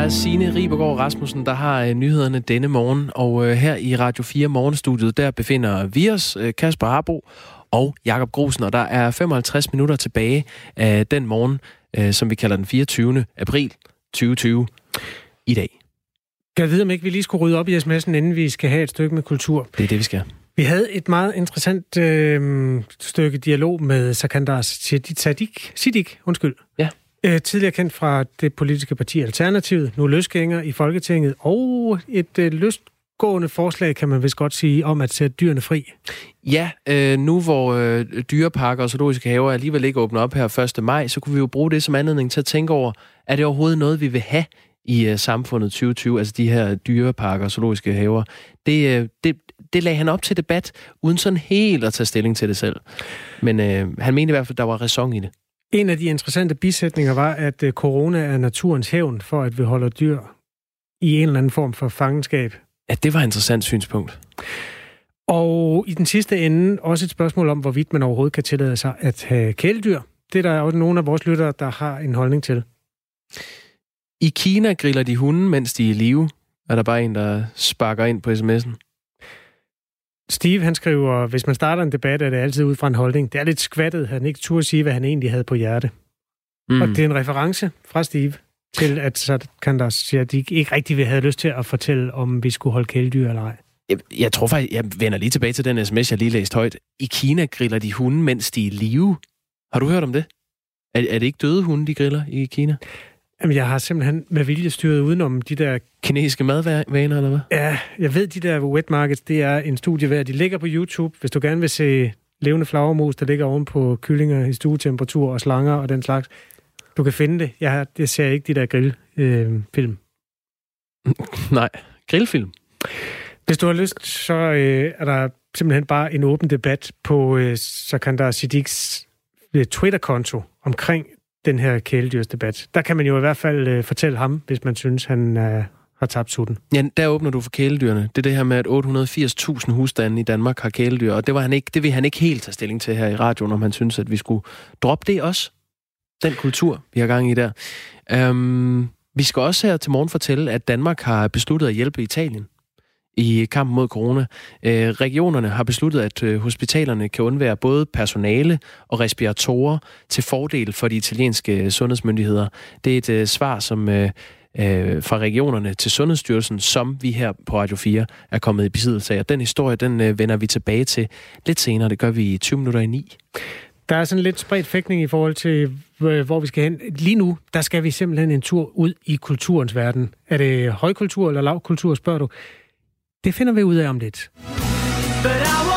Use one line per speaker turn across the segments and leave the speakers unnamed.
er Signe Ribergaard Rasmussen, der har øh, nyhederne denne morgen. Og øh, her i Radio 4 Morgenstudiet, der befinder vi os, øh, Kasper Harbo og Jakob Grusen. Og der er 55 minutter tilbage af den morgen, som vi kalder den 24. april 2020 i dag.
Kan jeg vide, om ikke vi lige skulle rydde op i sms'en, inden vi skal have et stykke med kultur?
Det er det, vi skal.
Vi havde et meget interessant øh, stykke dialog med Sakandar Siddiq, Siddiq undskyld.
Ja.
Øh, tidligere kendt fra det politiske parti Alternativet, nu løsgænger i Folketinget, og et øh, løsgående forslag, kan man vist godt sige, om at sætte dyrene fri.
Ja, øh, nu hvor øh, dyreparker og zoologiske haver alligevel ikke åbner op her 1. maj, så kunne vi jo bruge det som anledning til at tænke over, er det overhovedet noget, vi vil have i øh, samfundet 2020, altså de her dyreparker og zoologiske haver? Det, øh, det, det lagde han op til debat, uden sådan helt at tage stilling til det selv. Men øh, han mente i hvert fald, at der var ræson i det.
En af de interessante bisætninger var, at øh, corona er naturens hævn for, at vi holder dyr i en eller anden form for fangenskab.
Ja, det var et interessant synspunkt.
Og i den sidste ende også et spørgsmål om, hvorvidt man overhovedet kan tillade sig at have kæledyr. Det er der også nogle af vores lyttere, der har en holdning til.
I Kina griller de hunde, mens de er i live. Er der bare en, der sparker ind på sms'en?
Steve, han skriver, hvis man starter en debat, er det altid ud fra en holdning. Det er lidt skvattet, han ikke turde sige, hvad han egentlig havde på hjerte. Mm. Og det er en reference fra Steve til, at så kan der sige, at de ikke rigtig vil have lyst til at fortælle, om vi skulle holde kæledyr eller ej.
Jeg, jeg tror faktisk, jeg vender lige tilbage til den sms, jeg lige læste højt. I Kina griller de hunde, mens de er live. Har du hørt om det? Er, er det ikke døde hunde, de griller i Kina?
Jamen, jeg har simpelthen med vilje styret udenom de der...
Kinesiske madvaner, eller hvad?
Ja, jeg ved, de der wet markets, det er en studie værd. De ligger på YouTube, hvis du gerne vil se levende flagermus, der ligger oven på kyllinger i stuetemperatur og slanger og den slags. Du kan finde det. Jeg, det ser ikke de der grillfilm.
Øh, Nej, grillfilm?
Hvis du har lyst, så øh, er der simpelthen bare en åben debat på øh, Sakandar Siddiqs øh, Twitter-konto omkring den her kæledyrsdebat. Der kan man jo i hvert fald øh, fortælle ham, hvis man synes, han øh, har tabt sutten.
Ja, der åbner du for kæledyrene. Det er det her med, at 880.000 husstande i Danmark har kæledyr, og det, var han ikke, det vil han ikke helt tage stilling til her i radioen, om han synes, at vi skulle droppe det også. Den kultur, vi har gang i der. Øhm, vi skal også her til morgen fortælle, at Danmark har besluttet at hjælpe Italien i kampen mod corona. Øh, regionerne har besluttet, at øh, hospitalerne kan undvære både personale og respiratorer til fordel for de italienske øh, sundhedsmyndigheder. Det er et øh, svar, som øh, øh, fra regionerne til Sundhedsstyrelsen, som vi her på Radio 4 er kommet i besiddelse af. Og den historie, den øh, vender vi tilbage til lidt senere. Det gør vi i 20 minutter i 9.
Der er sådan lidt spredt fægtning i forhold til, øh, hvor vi skal hen. Lige nu, der skal vi simpelthen en tur ud i kulturens verden. Er det højkultur eller lavkultur, spørger du? Det finder vi ud af om lidt. But I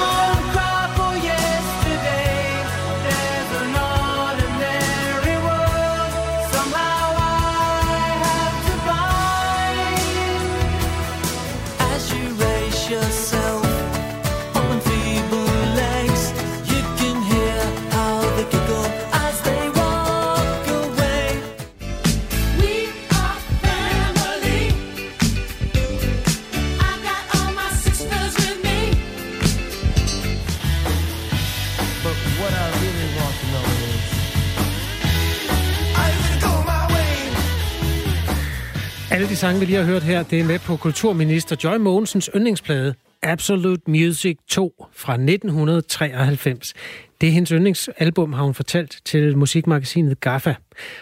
sange, vi lige har hørt her, det er med på kulturminister Joy Mogensens yndlingsplade Absolute Music 2 fra 1993. Det er hendes yndlingsalbum, har hun fortalt til musikmagasinet GAFFA.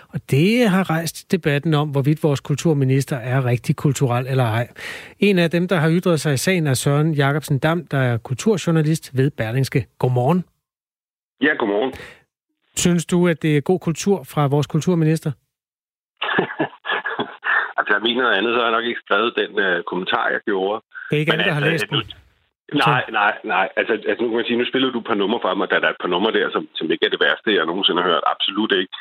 Og det har rejst debatten om, hvorvidt vores kulturminister er rigtig kulturel eller ej. En af dem, der har ytret sig i sagen, er Søren Jacobsen Dam, der er kulturjournalist ved Berlingske. Godmorgen.
Ja, godmorgen.
Synes du, at det er god kultur fra vores kulturminister?
Altså, mener noget andet, så har jeg nok ikke skrevet den uh, kommentar, jeg gjorde.
Det er ikke alle, der har læst den.
Nej, nej, nej. Altså, altså, nu kan man sige, nu spiller du et par numre for mig, der er et par numre der, som, som ikke er det værste, jeg nogensinde har hørt. Absolut ikke.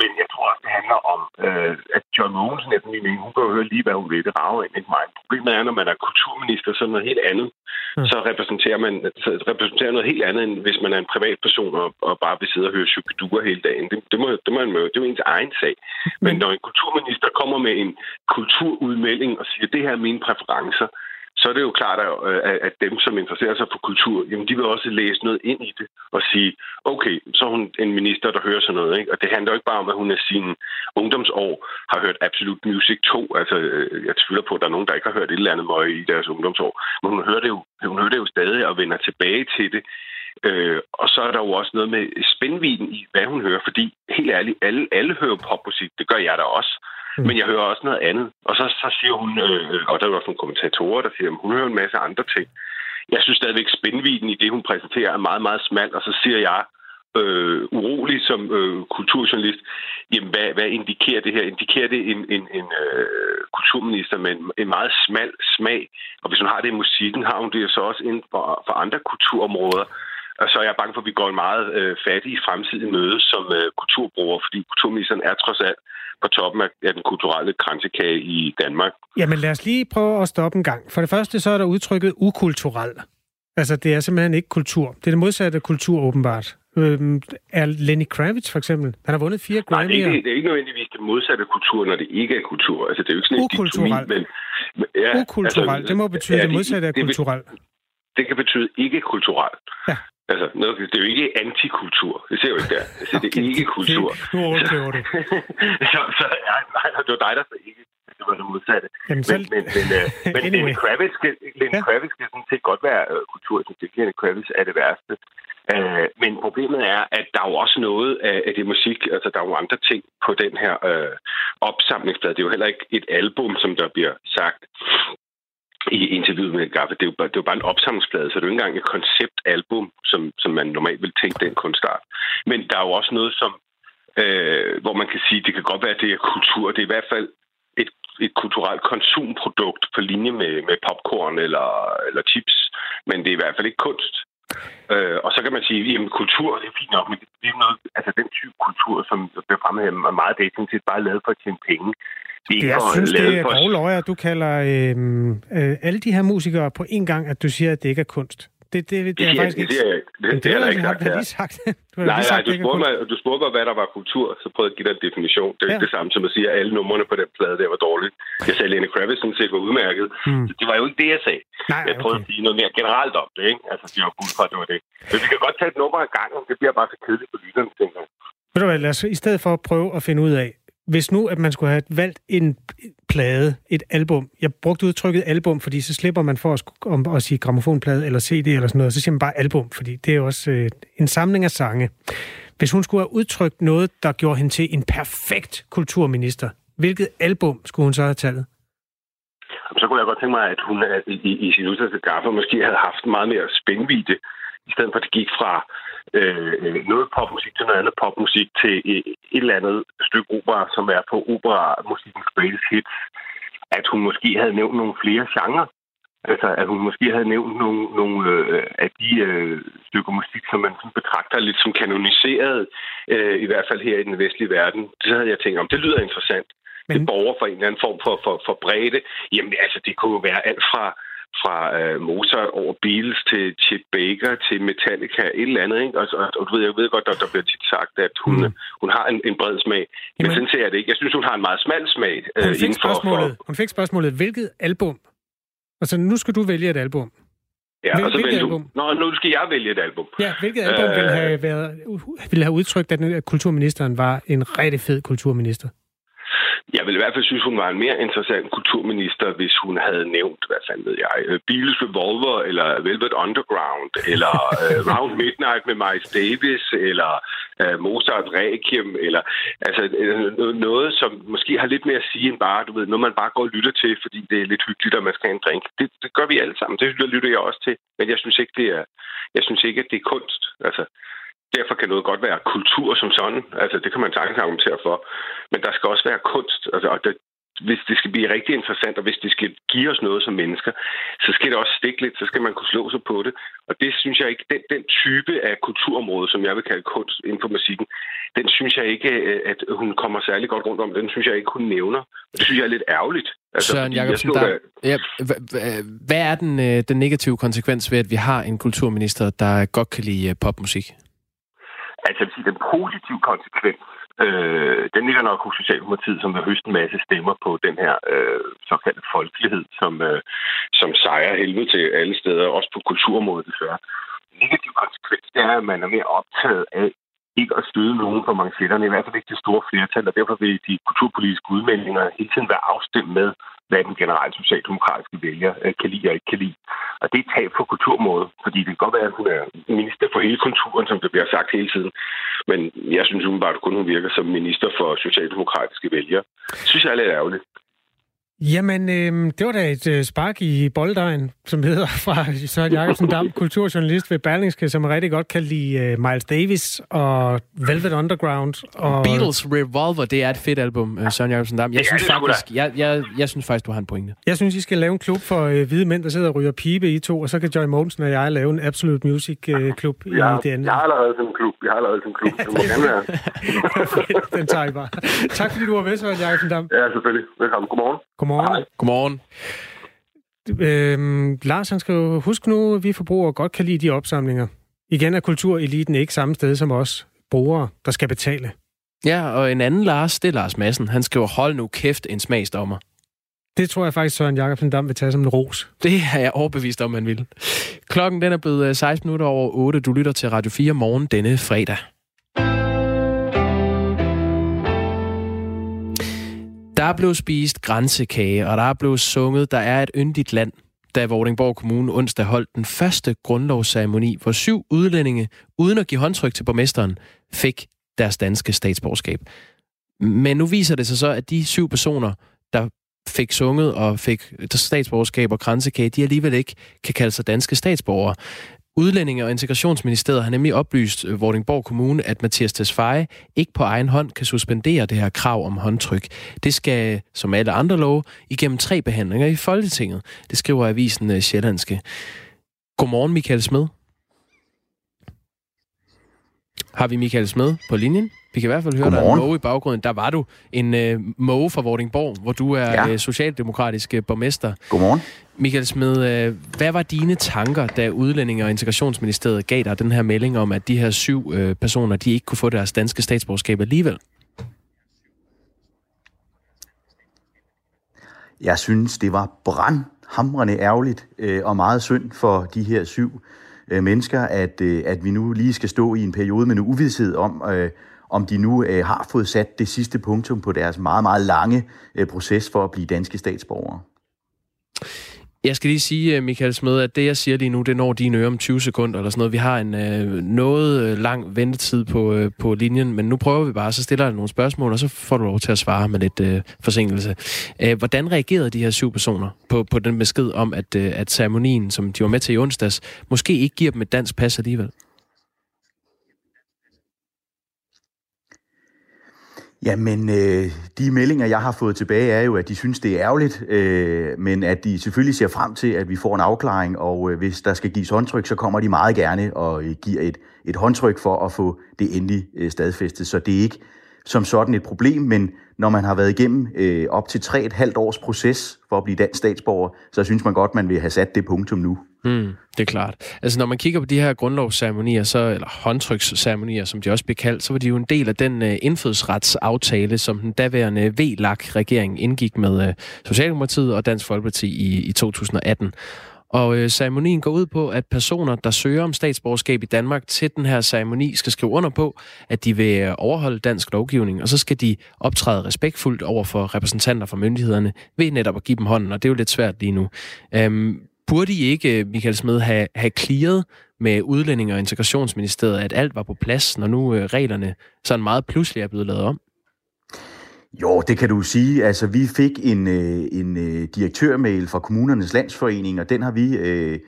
Men jeg tror også, det handler om, øh, at John Mogensen, efter min mening, hun kan jo høre lige, hvad hun vil. Det rager ind ikke mig. Problemet er, når man er kulturminister, så noget helt andet. Mm. Så repræsenterer man så repræsenterer noget helt andet, end hvis man er en privatperson og, og bare vil sidde og høre Shubidua hele dagen. Det, det, må, det, må man, det er jo ens egen sag. Men når en kulturminister kommer med en kulturudmelding og siger, det her er mine præferencer, så er det jo klart, at, øh, at dem, som interesserer sig for kultur, jamen de vil også læse noget ind i det og sige, okay, så er hun en minister, der hører sådan noget. Ikke? Og det handler jo ikke bare om, at hun i sin ungdomsår har hørt Absolute Music 2. Altså, øh, jeg tvivler på, at der er nogen, der ikke har hørt et eller andet møg i deres ungdomsår. Men hun hører det jo, hun hører det jo stadig og vender tilbage til det. Øh, og så er der jo også noget med spændviden i, hvad hun hører. Fordi, helt ærligt, alle, alle hører popmusik. Det gør jeg da også. Mm. Men jeg hører også noget andet. Og så, så siger hun, øh, og der er også nogle kommentatorer, der siger, at hun hører en masse andre ting. Jeg synes stadigvæk, spændviden i det, hun præsenterer, er meget, meget smal. Og så siger jeg, øh, urolig som øh, kulturjournalist, jamen hvad, hvad indikerer det her? Indikerer det en, en, en øh, kulturminister med en, en meget smal smag? Og hvis hun har det i musikken, har hun det så også inden for, for andre kulturområder. Og så er jeg bange for, at vi går en meget øh, fattig fremtid i møde som øh, kulturbruger, fordi kulturministeren er trods alt på toppen af, af den kulturelle kransekage i Danmark.
Jamen lad os lige prøve at stoppe en gang. For det første så er der udtrykket ukulturel. Altså det er simpelthen ikke kultur. Det er det modsatte af kultur åbenbart. Øhm, er Lenny Kravitz for eksempel? Han har vundet fire Grammy'er.
Nej, det er, ikke, det er ikke nødvendigvis det modsatte kultur, når det ikke er kultur. Altså, det er jo ikke sådan
Ukulturel. Men, men, ja, Ukulturel, altså, det må betyde ja, det modsatte af kulturel. Det,
det kan betyde ikke kulturel. Ja. Altså, noget, det er jo ikke antikultur. Det ser jo ikke der. Altså, det er ikke kultur.
Nu overkører du.
så, så, ja, nej, det var dig, der sagde ikke. Det var det modsatte. Jamen, selv... Men, men, men, uh, men anyway. Lenny Kravitz, skal, Lenny ja. Kravitz skal sådan set godt være uh, kultur. Jeg synes ikke, Lenny Kravitz er det værste. Uh, men problemet er, at der er jo også noget af, af det musik, altså der er jo andre ting på den her uh, opsamlingsplade. Det er jo heller ikke et album, som der bliver sagt i interviewet med Gaffe, det er, jo bare, det er jo bare en opsamlingsplade, så det er jo ikke engang et konceptalbum, som, som man normalt vil tænke, den kunstart. Men der er jo også noget, som, øh, hvor man kan sige, det kan godt være, at det er kultur. Det er i hvert fald et, et kulturelt konsumprodukt på linje med, med popcorn eller, eller chips, men det er i hvert fald ikke kunst. Øh, og så kan man sige, at kultur det er fint nok, men det er noget, altså den type kultur, som bliver fremhævet, er meget definitivt bare lavet for at tjene penge.
Det jeg synes, det er grove løjer, du kalder øh, øh, alle de her musikere på en gang, at du siger, at det ikke er kunst. Det, det, det, det er faktisk ikke...
Det, det, det, det, det, det, ikke sagt,
det sagt.
Du nej, lige sagt, nej, du spurgte, mig, du spurgte mig, hvad der var kultur, så prøvede jeg at give dig en definition. Det er ja. ikke det samme som at sige, at alle numrene på den plade der var dårligt. Jeg sagde, at Lenny Kravitz sådan set var udmærket. Hmm. Det var jo ikke det, jeg sagde. Nej, jeg prøvede okay. at sige noget mere generelt om det. Ikke? Altså, jeg var guld for, det var det. Men vi kan godt tage et nummer af gangen. Det bliver bare så kedeligt for lytterne, tænker jeg.
Ved du hvad, lad os i stedet for at prøve at finde ud af, hvis nu, at man skulle have valgt en plade, et album, jeg brugte udtrykket album, fordi så slipper man for at, om, at sige gramofonplade eller CD eller sådan noget, så siger man bare album, fordi det er også øh, en samling af sange. Hvis hun skulle have udtrykt noget, der gjorde hende til en perfekt kulturminister, hvilket album skulle hun så have taget?
Så kunne jeg godt tænke mig, at hun øh, i, i sin udsendelse Gaffer måske havde haft meget mere spændvidde, i stedet for at det gik fra øh, noget popmusik til noget andet popmusik til et, eller andet stykke opera, som er på opera-musikkens greatest hits, at hun måske havde nævnt nogle flere genrer. Altså, at hun måske havde nævnt nogle, nogle øh, af de øh, stykker musik, som man sådan betragter lidt som kanoniseret, øh, i hvert fald her i den vestlige verden. Det havde jeg tænkt om, det lyder interessant. Men... Det borger for en eller anden form for, for, for bredde. Jamen, altså, det kunne jo være alt fra fra øh, Mozart over Beatles til Chet Baker til Metallica, et eller andet. Ikke? Og, og, og du ved, jeg ved godt, at der bliver tit sagt, at hun, mm. hun har en, en bred smag. Jamen. Men sådan ser jeg det ikke. Jeg synes, hun har en meget smal smag.
Øh, hun, fik spørgsmålet, for... hun fik spørgsmålet, hvilket album? Altså, nu skal du vælge et album.
Ja, Hvil, og så hvilket album? Du, nå, nu skal jeg vælge et album.
Ja, hvilket album øh, ville, have været, ville have udtrykt, at kulturministeren var en rigtig fed kulturminister?
Jeg vil i hvert fald synes, hun var en mere interessant kulturminister, hvis hun havde nævnt, hvad fanden ved jeg, øh, Beatles Revolver, eller Velvet Underground, eller uh, Round Midnight med Miles Davis, eller uh, Mozart Requiem, eller altså noget, som måske har lidt mere at sige end bare, du ved, noget man bare går og lytter til, fordi det er lidt hyggeligt, at man skal have en drink. Det, det gør vi alle sammen. Det lytter jeg også til. Men jeg synes ikke, det er, jeg synes ikke, at det er kunst. Altså, derfor kan noget godt være kultur som sådan. Altså, det kan man sagtens argumentere for. Men der skal også være kunst. Altså, og det, hvis det skal blive rigtig interessant, og hvis det skal give os noget som mennesker, så skal det også stikke lidt, så skal man kunne slå sig på det. Og det synes jeg ikke, den, den type af kulturområde, som jeg vil kalde kunst inden for musikken, den synes jeg ikke, at hun kommer særlig godt rundt om. Den synes jeg ikke, hun nævner. Det synes jeg er lidt ærgerligt.
Altså, Søren Jacobsen, der, der, ja, hvad er den, øh, den negative konsekvens ved, at vi har en kulturminister, der godt kan lide øh, popmusik?
Altså, den positive konsekvens Øh, den ligger nok hos Socialdemokratiet, som vil høste en masse stemmer på den her øh, såkaldte folkelighed, som, øh, som sejrer helvede til alle steder, også på kulturområdet desværre. Negativ konsekvens det er, at man er mere optaget af ikke at støde nogen på manchetterne, i hvert fald ikke det store flertal, og derfor vil de kulturpolitiske udmeldinger hele tiden være afstemt med, hvad den generelle socialdemokratiske vælger øh, kan lide og ikke kan lide. Og det er tab for kulturmåde, fordi det kan godt være, at hun er minister for hele kulturen, som det bliver sagt hele tiden. Men jeg synes umiddelbart, at kun hun virker som minister for socialdemokratiske vælgere. Det synes jeg er lidt ærgerligt.
Jamen, øh, det var da et øh, spark i bolddejen, som hedder fra Søren Jacobsen Dam, kulturjournalist ved Berlingske, som rigtig godt kan lide øh, Miles Davis og Velvet Underground. Og...
Beatles Revolver, det er et fedt album, øh, Søren Jacobsen Dam. Jeg synes, faktisk, jeg, jeg, jeg synes faktisk, du har en pointe.
Jeg synes, I skal lave en klub for øh, hvide mænd, der sidder og ryger pibe i to, og så kan Joy Mogensen og jeg lave en Absolute Music øh, klub
i det andet. Jeg har allerede sådan en klub. Jeg har allerede sådan en klub. Det må gerne
være. Den tager I bare. Tak fordi du var med, Søren Jacobsen Dam.
Ja, selvfølgelig. Velkommen. Godmorgen.
Godmorgen. Hej.
Godmorgen.
Øhm, Lars, han skal huske nu, at vi forbrugere godt kan lide de opsamlinger. Igen er kultureliten ikke samme sted som os brugere, der skal betale.
Ja, og en anden Lars, det er Lars Madsen. Han skriver, hold nu kæft, en smagsdommer.
Det tror jeg faktisk, Søren Jacobsen Dam vil tage som en ros.
Det er jeg overbevist om, man vil. Klokken den er blevet 16 minutter over 8. Du lytter til Radio 4 morgen denne fredag. Der er blevet spist grænsekage, og der er blevet sunget, der er et yndigt land, da Vordingborg Kommune onsdag holdt den første grundlovsceremoni, hvor syv udlændinge, uden at give håndtryk til borgmesteren, fik deres danske statsborgerskab. Men nu viser det sig så, at de syv personer, der fik sunget og fik statsborgerskab og grænsekage, de alligevel ikke kan kalde sig danske statsborgere. Udlændinge- og Integrationsministeriet har nemlig oplyst øh, Vordingborg Kommune, at Mathias Tesfaye ikke på egen hånd kan suspendere det her krav om håndtryk. Det skal, som alle andre love, igennem tre behandlinger i Folketinget. Det skriver avisen øh, Sjællandske. Godmorgen, Michael Smed. Har vi Michael Smed på linjen? Vi kan i hvert fald høre, Godmorgen. er en i baggrunden. Der var du en øh, måge fra Vordingborg, hvor du er ja. øh, socialdemokratisk øh, borgmester.
Godmorgen.
Michael Smed, øh, hvad var dine tanker, da Udlændinge- og Integrationsministeriet gav dig den her melding om, at de her syv øh, personer, de ikke kunne få deres danske statsborgerskab alligevel?
Jeg synes, det var brandhamrende ærgerligt øh, og meget synd for de her syv øh, mennesker, at, øh, at vi nu lige skal stå i en periode med en uvidshed om, øh, om de nu øh, har fået sat det sidste punktum på deres meget, meget lange øh, proces for at blive danske statsborgere.
Jeg skal lige sige, øh, Michael Smed, at det, jeg siger lige nu, det når dine ører om 20 sekunder eller sådan noget. Vi har en øh, noget øh, lang ventetid på, øh, på linjen, men nu prøver vi bare, så stiller jeg nogle spørgsmål, og så får du lov til at svare med lidt øh, forsinkelse. Øh, hvordan reagerede de her syv personer på, på den besked om, at, øh, at ceremonien, som de var med til i onsdags, måske ikke giver dem et dansk pas alligevel?
Jamen, øh, de meldinger, jeg har fået tilbage, er jo, at de synes, det er ærgerligt, øh, men at de selvfølgelig ser frem til, at vi får en afklaring, og øh, hvis der skal gives håndtryk, så kommer de meget gerne og øh, giver et, et håndtryk for at få det endelig øh, stadfæstet. Så det er ikke som sådan et problem, men når man har været igennem øh, op til tre et halvt års proces for at blive dansk statsborger, så synes man godt, man vil have sat det punktum nu.
Mm, det er klart. Altså når man kigger på de her grundlovsceremonier, så, eller håndtryksceremonier, som de også bliver kaldt, så var de jo en del af den øh, indfødsretsaftale, som den daværende VLAK-regering indgik med øh, Socialdemokratiet og Dansk Folkeparti i, i 2018. Og øh, ceremonien går ud på, at personer, der søger om statsborgerskab i Danmark til den her ceremoni, skal skrive under på, at de vil øh, overholde dansk lovgivning, og så skal de optræde respektfuldt over for repræsentanter fra myndighederne ved netop at give dem hånden, og det er jo lidt svært lige nu. Øhm, burde I ikke, øh, Michael Smed, have, have clearet med Udlænding- og Integrationsministeriet, at alt var på plads, når nu øh, reglerne sådan meget pludselig er blevet lavet om?
Jo, det kan du sige. Altså, vi fik en, øh, en øh, direktørmail fra Kommunernes Landsforening, og den har vi øh,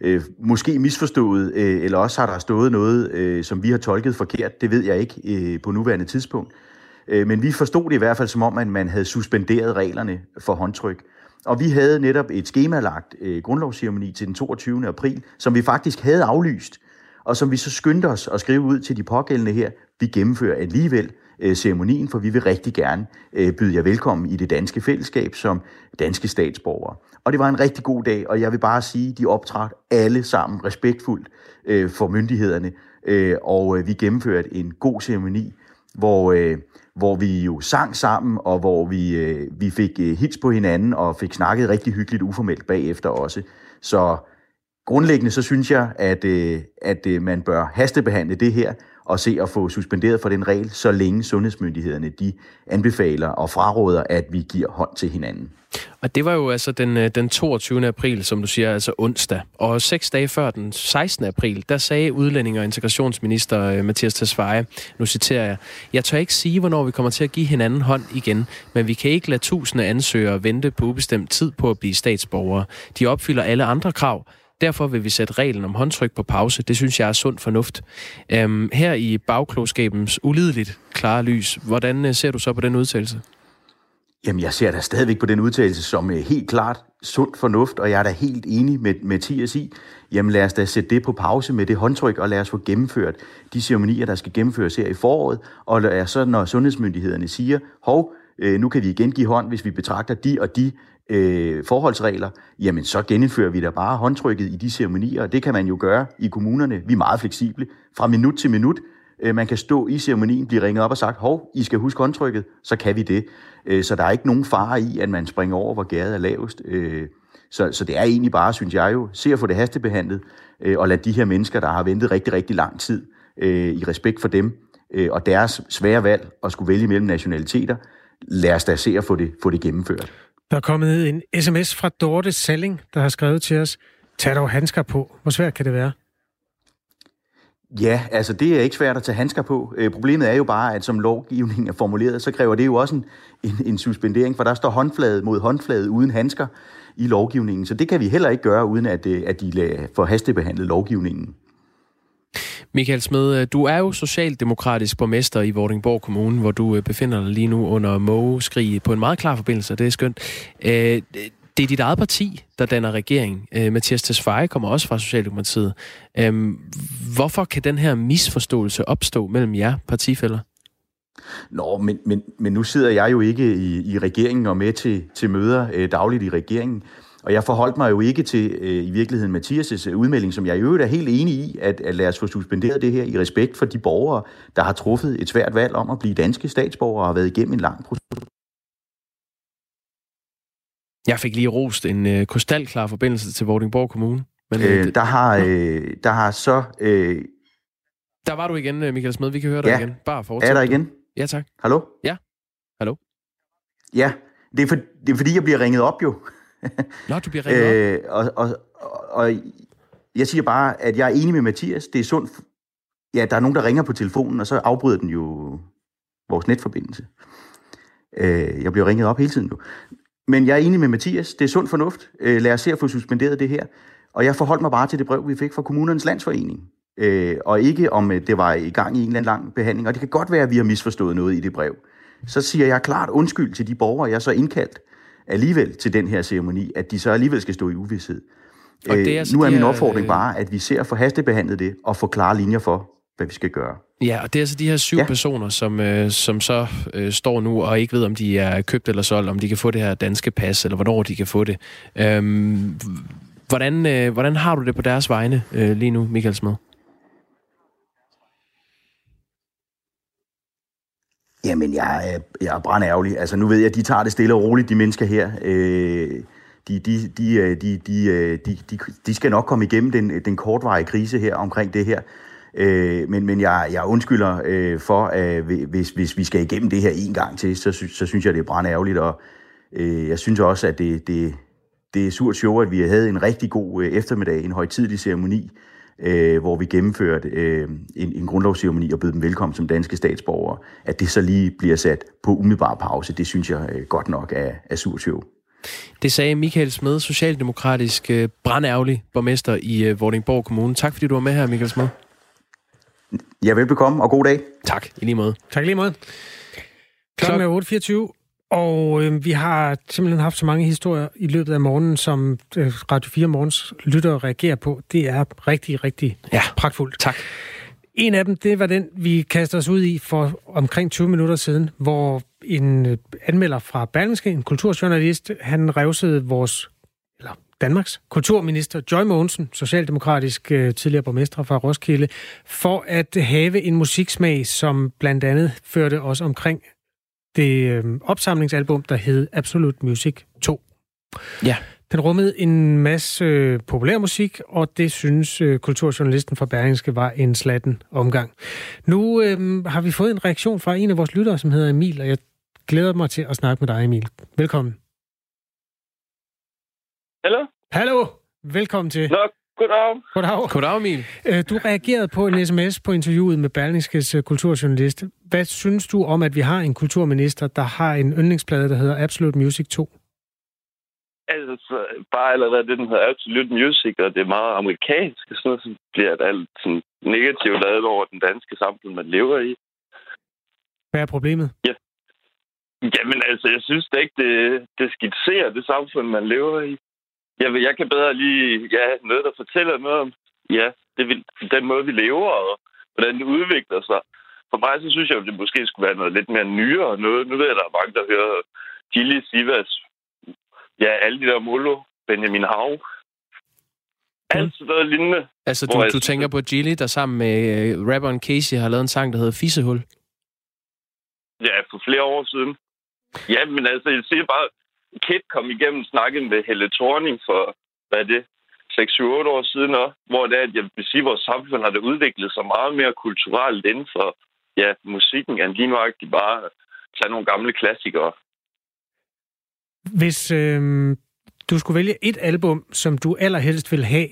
øh, måske misforstået, øh, eller også har der stået noget, øh, som vi har tolket forkert. Det ved jeg ikke øh, på nuværende tidspunkt. Øh, men vi forstod det i hvert fald som om, at man havde suspenderet reglerne for håndtryk. Og vi havde netop et skemalagt øh, grundlovsceremoni til den 22. april, som vi faktisk havde aflyst, og som vi så skyndte os at skrive ud til de pågældende her. Vi gennemfører alligevel øh, ceremonien, for vi vil rigtig gerne øh, byde jer velkommen i det danske fællesskab som danske statsborgere. Og det var en rigtig god dag, og jeg vil bare sige, de optrådte alle sammen respektfuldt øh, for myndighederne, øh, og øh, vi gennemførte en god ceremoni hvor, øh, hvor vi jo sang sammen, og hvor vi, øh, vi fik øh, hits på hinanden, og fik snakket rigtig hyggeligt uformelt bagefter også. Så grundlæggende så synes jeg, at, øh, at øh, man bør hastebehandle det her, og se at få suspenderet for den regel, så længe sundhedsmyndighederne de anbefaler og fraråder, at vi giver hånd til hinanden.
Og det var jo altså den, øh, den 22. april, som du siger, altså onsdag. Og seks dage før den 16. april, der sagde udlænding- og integrationsminister øh, Mathias Tesfaye, nu citerer jeg, Jeg tør ikke sige, hvornår vi kommer til at give hinanden hånd igen, men vi kan ikke lade tusinde ansøgere vente på ubestemt tid på at blive statsborgere. De opfylder alle andre krav. Derfor vil vi sætte reglen om håndtryk på pause. Det synes jeg er sund fornuft. Øhm, her i bagklogskabens ulideligt klare lys, hvordan øh, ser du så på den udtalelse?
Jamen, jeg ser da stadigvæk på den udtalelse som uh, helt klart sund fornuft, og jeg er da helt enig med Mathias i, jamen lad os da sætte det på pause med det håndtryk, og lad os få gennemført de ceremonier, der skal gennemføres her i foråret, og lad os så, når sundhedsmyndighederne siger, hov, øh, nu kan vi igen give hånd, hvis vi betragter de og de øh, forholdsregler, jamen så genindfører vi da bare håndtrykket i de ceremonier, og det kan man jo gøre i kommunerne. Vi er meget fleksible. Fra minut til minut, øh, man kan stå i ceremonien, blive ringet op og sagt, hov, I skal huske håndtrykket, så kan vi det. Øh, så der er ikke nogen fare i, at man springer over, hvor gæret er lavest. Øh, så, så det er egentlig bare, synes jeg jo, se at få det hastebehandlet, øh, og lade de her mennesker, der har ventet rigtig, rigtig lang tid, øh, i respekt for dem, øh, og deres svære valg at skulle vælge mellem nationaliteter, lad os da se at få det, få det gennemført.
Der er kommet en sms fra Dorte Salling, der har skrevet til os, tag dog handsker på. Hvor svært kan det være?
Ja, altså det er ikke svært at tage handsker på. Øh, problemet er jo bare, at som lovgivningen er formuleret, så kræver det jo også en, en, en suspendering, for der står håndflade mod håndflade uden handsker i lovgivningen. Så det kan vi heller ikke gøre, uden at, øh, at de får hastebehandlet lovgivningen.
Michael Smed, øh, du er jo socialdemokratisk borgmester i Vordingborg Kommune, hvor du øh, befinder dig lige nu under mågeskrig på en meget klar forbindelse, det er skønt. Øh, det er dit eget parti, der danner regering. Mathias Tesfaye kommer også fra Socialdemokratiet. Øhm, hvorfor kan den her misforståelse opstå mellem jer partifælder?
Nå, men, men, men nu sidder jeg jo ikke i, i regeringen og med til, til møder øh, dagligt i regeringen. Og jeg forholdt mig jo ikke til øh, i virkeligheden Mathias' øh, udmelding, som jeg i øvrigt er helt enig i, at, at lade os få suspenderet det her i respekt for de borgere, der har truffet et svært valg om at blive danske statsborgere og har været igennem en lang proces.
Jeg fik lige rost en øh, krystalklar forbindelse til Vordingborg Kommune.
Men, øh, øh der, har, øh, der har så... Øh,
der var du igen, øh, Michael Smed. Vi kan høre dig
ja.
igen.
Bare fortsæt. Er der igen?
Ja, tak.
Hallo?
Ja. Hallo?
Ja, det er, for, det er fordi, jeg bliver ringet op jo.
Nå, du bliver ringet øh.
Og, og, og, og jeg siger bare, at jeg er enig med Mathias. Det er sundt. Ja, der er nogen, der ringer på telefonen, og så afbryder den jo vores netforbindelse. Øh, jeg bliver ringet op hele tiden nu. Men jeg er enig med Mathias. Det er sund fornuft. Øh, lad os se at få suspenderet det her. Og jeg forholdt mig bare til det brev, vi fik fra kommunernes landsforening. Øh, og ikke om øh, det var i gang i en eller anden lang behandling. Og det kan godt være, at vi har misforstået noget i det brev. Så siger jeg klart undskyld til de borgere, jeg så indkaldt alligevel til den her ceremoni, at de så alligevel skal stå i uvidshed. Og det er altså nu er min opfordring bare, at vi ser for hastebehandlet det, og få klare linjer for, hvad vi skal gøre.
Ja, og det er altså de her syv ja. personer, som, øh, som så øh, står nu og ikke ved, om de er købt eller solgt, om de kan få det her danske pas, eller hvornår de kan få det. Øhm, hvordan, øh, hvordan har du det på deres vegne øh, lige nu, Michael Smed?
Jamen, jeg, øh, jeg er brandærgerlig. Altså, nu ved jeg, at de tager det stille og roligt, de mennesker her. Øh, de, de, de, øh, de, de, øh, de, de, de skal nok komme igennem den, den kortvarige krise her omkring det her. Øh, men men jeg, jeg undskylder øh, for, at hvis, hvis vi skal igennem det her en gang til, så, så synes jeg, det er brandærgerligt. Og øh, jeg synes også, at det, det, det er surt sjovt, at vi havde en rigtig god øh, eftermiddag, en højtidlig ceremoni, øh, hvor vi gennemførte øh, en, en grundlovsceremoni og bød dem velkommen som danske statsborgere, at det så lige bliver sat på umiddelbar pause, det synes jeg øh, godt nok er, er sur show.
Det sagde Michael Smed, socialdemokratisk øh, brandærgerlig borgmester i øh, Vordingborg Kommune. Tak fordi du var med her, Michael Smed.
Ja, velbekomme, og god dag.
Tak, i lige måde.
Tak i lige måde. Klokken er 8.24, og øh, vi har simpelthen haft så mange historier i løbet af morgenen, som øh, Radio 4 Morgens lytter reagerer på. Det er rigtig, rigtig ja. pragtfuldt.
Tak.
En af dem, det var den, vi kaster os ud i for omkring 20 minutter siden, hvor en øh, anmelder fra Berlingske, en kulturjournalist, han revsede vores, eller Danmarks kulturminister Joy Mogensen, socialdemokratisk øh, tidligere borgmester fra Roskilde, for at have en musiksmag, som blandt andet førte os omkring det øh, opsamlingsalbum, der hed Absolute Music 2.
Ja.
Den rummede en masse øh, populær musik, og det synes øh, kulturjournalisten fra Berlingske var en slatten omgang. Nu øh, har vi fået en reaktion fra en af vores lyttere, som hedder Emil, og jeg glæder mig til at snakke med dig, Emil. Velkommen.
Hallo?
Hallo! Velkommen til.
Nå, goddag.
Goddag.
Goddag, Emil.
Øh, Du reagerede på en sms på interviewet med Berlingskes øh, kulturjournalist. Hvad synes du om, at vi har en kulturminister, der har en yndlingsplade, der hedder Absolute Music 2?
Altså, bare allerede det, den hedder Absolute Music, og det er meget amerikansk, og sådan noget, så bliver det alt sådan negativt lavet over den danske samfund, man lever i.
Hvad er problemet?
Jamen altså, jeg synes da ikke, det, det skitserer det samfund, man lever i. Jeg, jeg kan bedre lige ja, noget, der fortæller noget om ja, det, vil, den måde, vi lever, og hvordan det udvikler sig. For mig, så synes jeg, at det måske skulle være noget lidt mere nyere noget. Nu ved jeg, at der er mange, der hører Gilly Sivas, ja, alle de der Molo, Benjamin Hav. Alt sådan noget lignende.
Altså, du,
jeg
du tænker på Gilly, der sammen med øh, rapperen Casey har lavet en sang, der hedder Fissehul.
Ja, for flere år siden. Ja, men altså, jeg siger bare, Kit kom igennem snakken med Helle Thorning for, hvad er det, 6-7-8 år siden, og, hvor det er, at jeg vil sige, at vores samfund har det udviklet sig meget mere kulturelt inden for ja, musikken, end lige nøjagtigt bare tage nogle gamle klassikere.
Hvis øh, du skulle vælge et album, som du allerhelst ville have,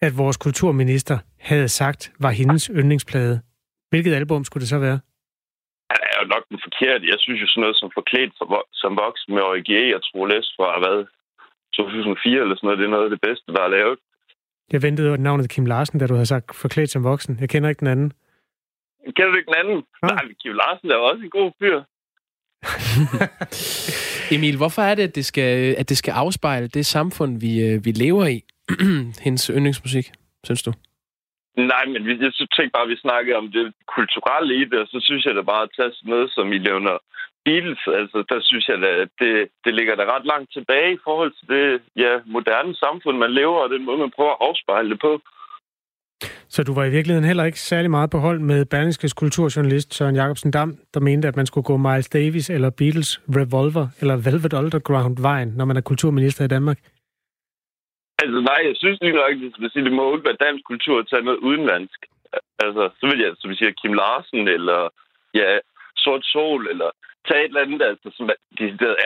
at vores kulturminister havde sagt, var hendes yndlingsplade, hvilket album skulle det så være?
Jo nok den forkerte. Jeg synes jo sådan noget som forklædt som, vo- som voksen med Origier og Troles fra, hvad, 2004 eller sådan noget, det er noget af det bedste, der er lavet.
Jeg ventede jo navnet Kim Larsen, da du havde sagt forklædt som voksen. Jeg kender ikke den anden.
Kender du ikke den anden?
Nej.
Nej, Kim Larsen er jo også en god fyr.
Emil, hvorfor er det, at det skal, at det skal afspejle det samfund, vi, øh, vi lever i? Hendes yndlingsmusik, synes du?
Nej, men vi- jeg tænkte bare, at vi snakkede om det kulturelle i det, og så synes jeg da bare at tage sådan noget, som I nævner Beatles. Altså, der synes jeg da, at det, det ligger da ret langt tilbage i forhold til det ja, moderne samfund, man lever, og den måde, man prøver at afspejle det på.
Så du var i virkeligheden heller ikke særlig meget på hold med Berlingskes kulturjournalist Søren Jacobsen Dam, der mente, at man skulle gå Miles Davis eller Beatles Revolver eller Velvet Underground-vejen, når man er kulturminister i Danmark.
Altså nej, jeg synes lige nok, at det, det må ikke være dansk kultur at tage noget udenlandsk. Altså, så vil jeg, som vi siger, Kim Larsen, eller ja, Sort Sol, eller tage et eller andet, altså, som er,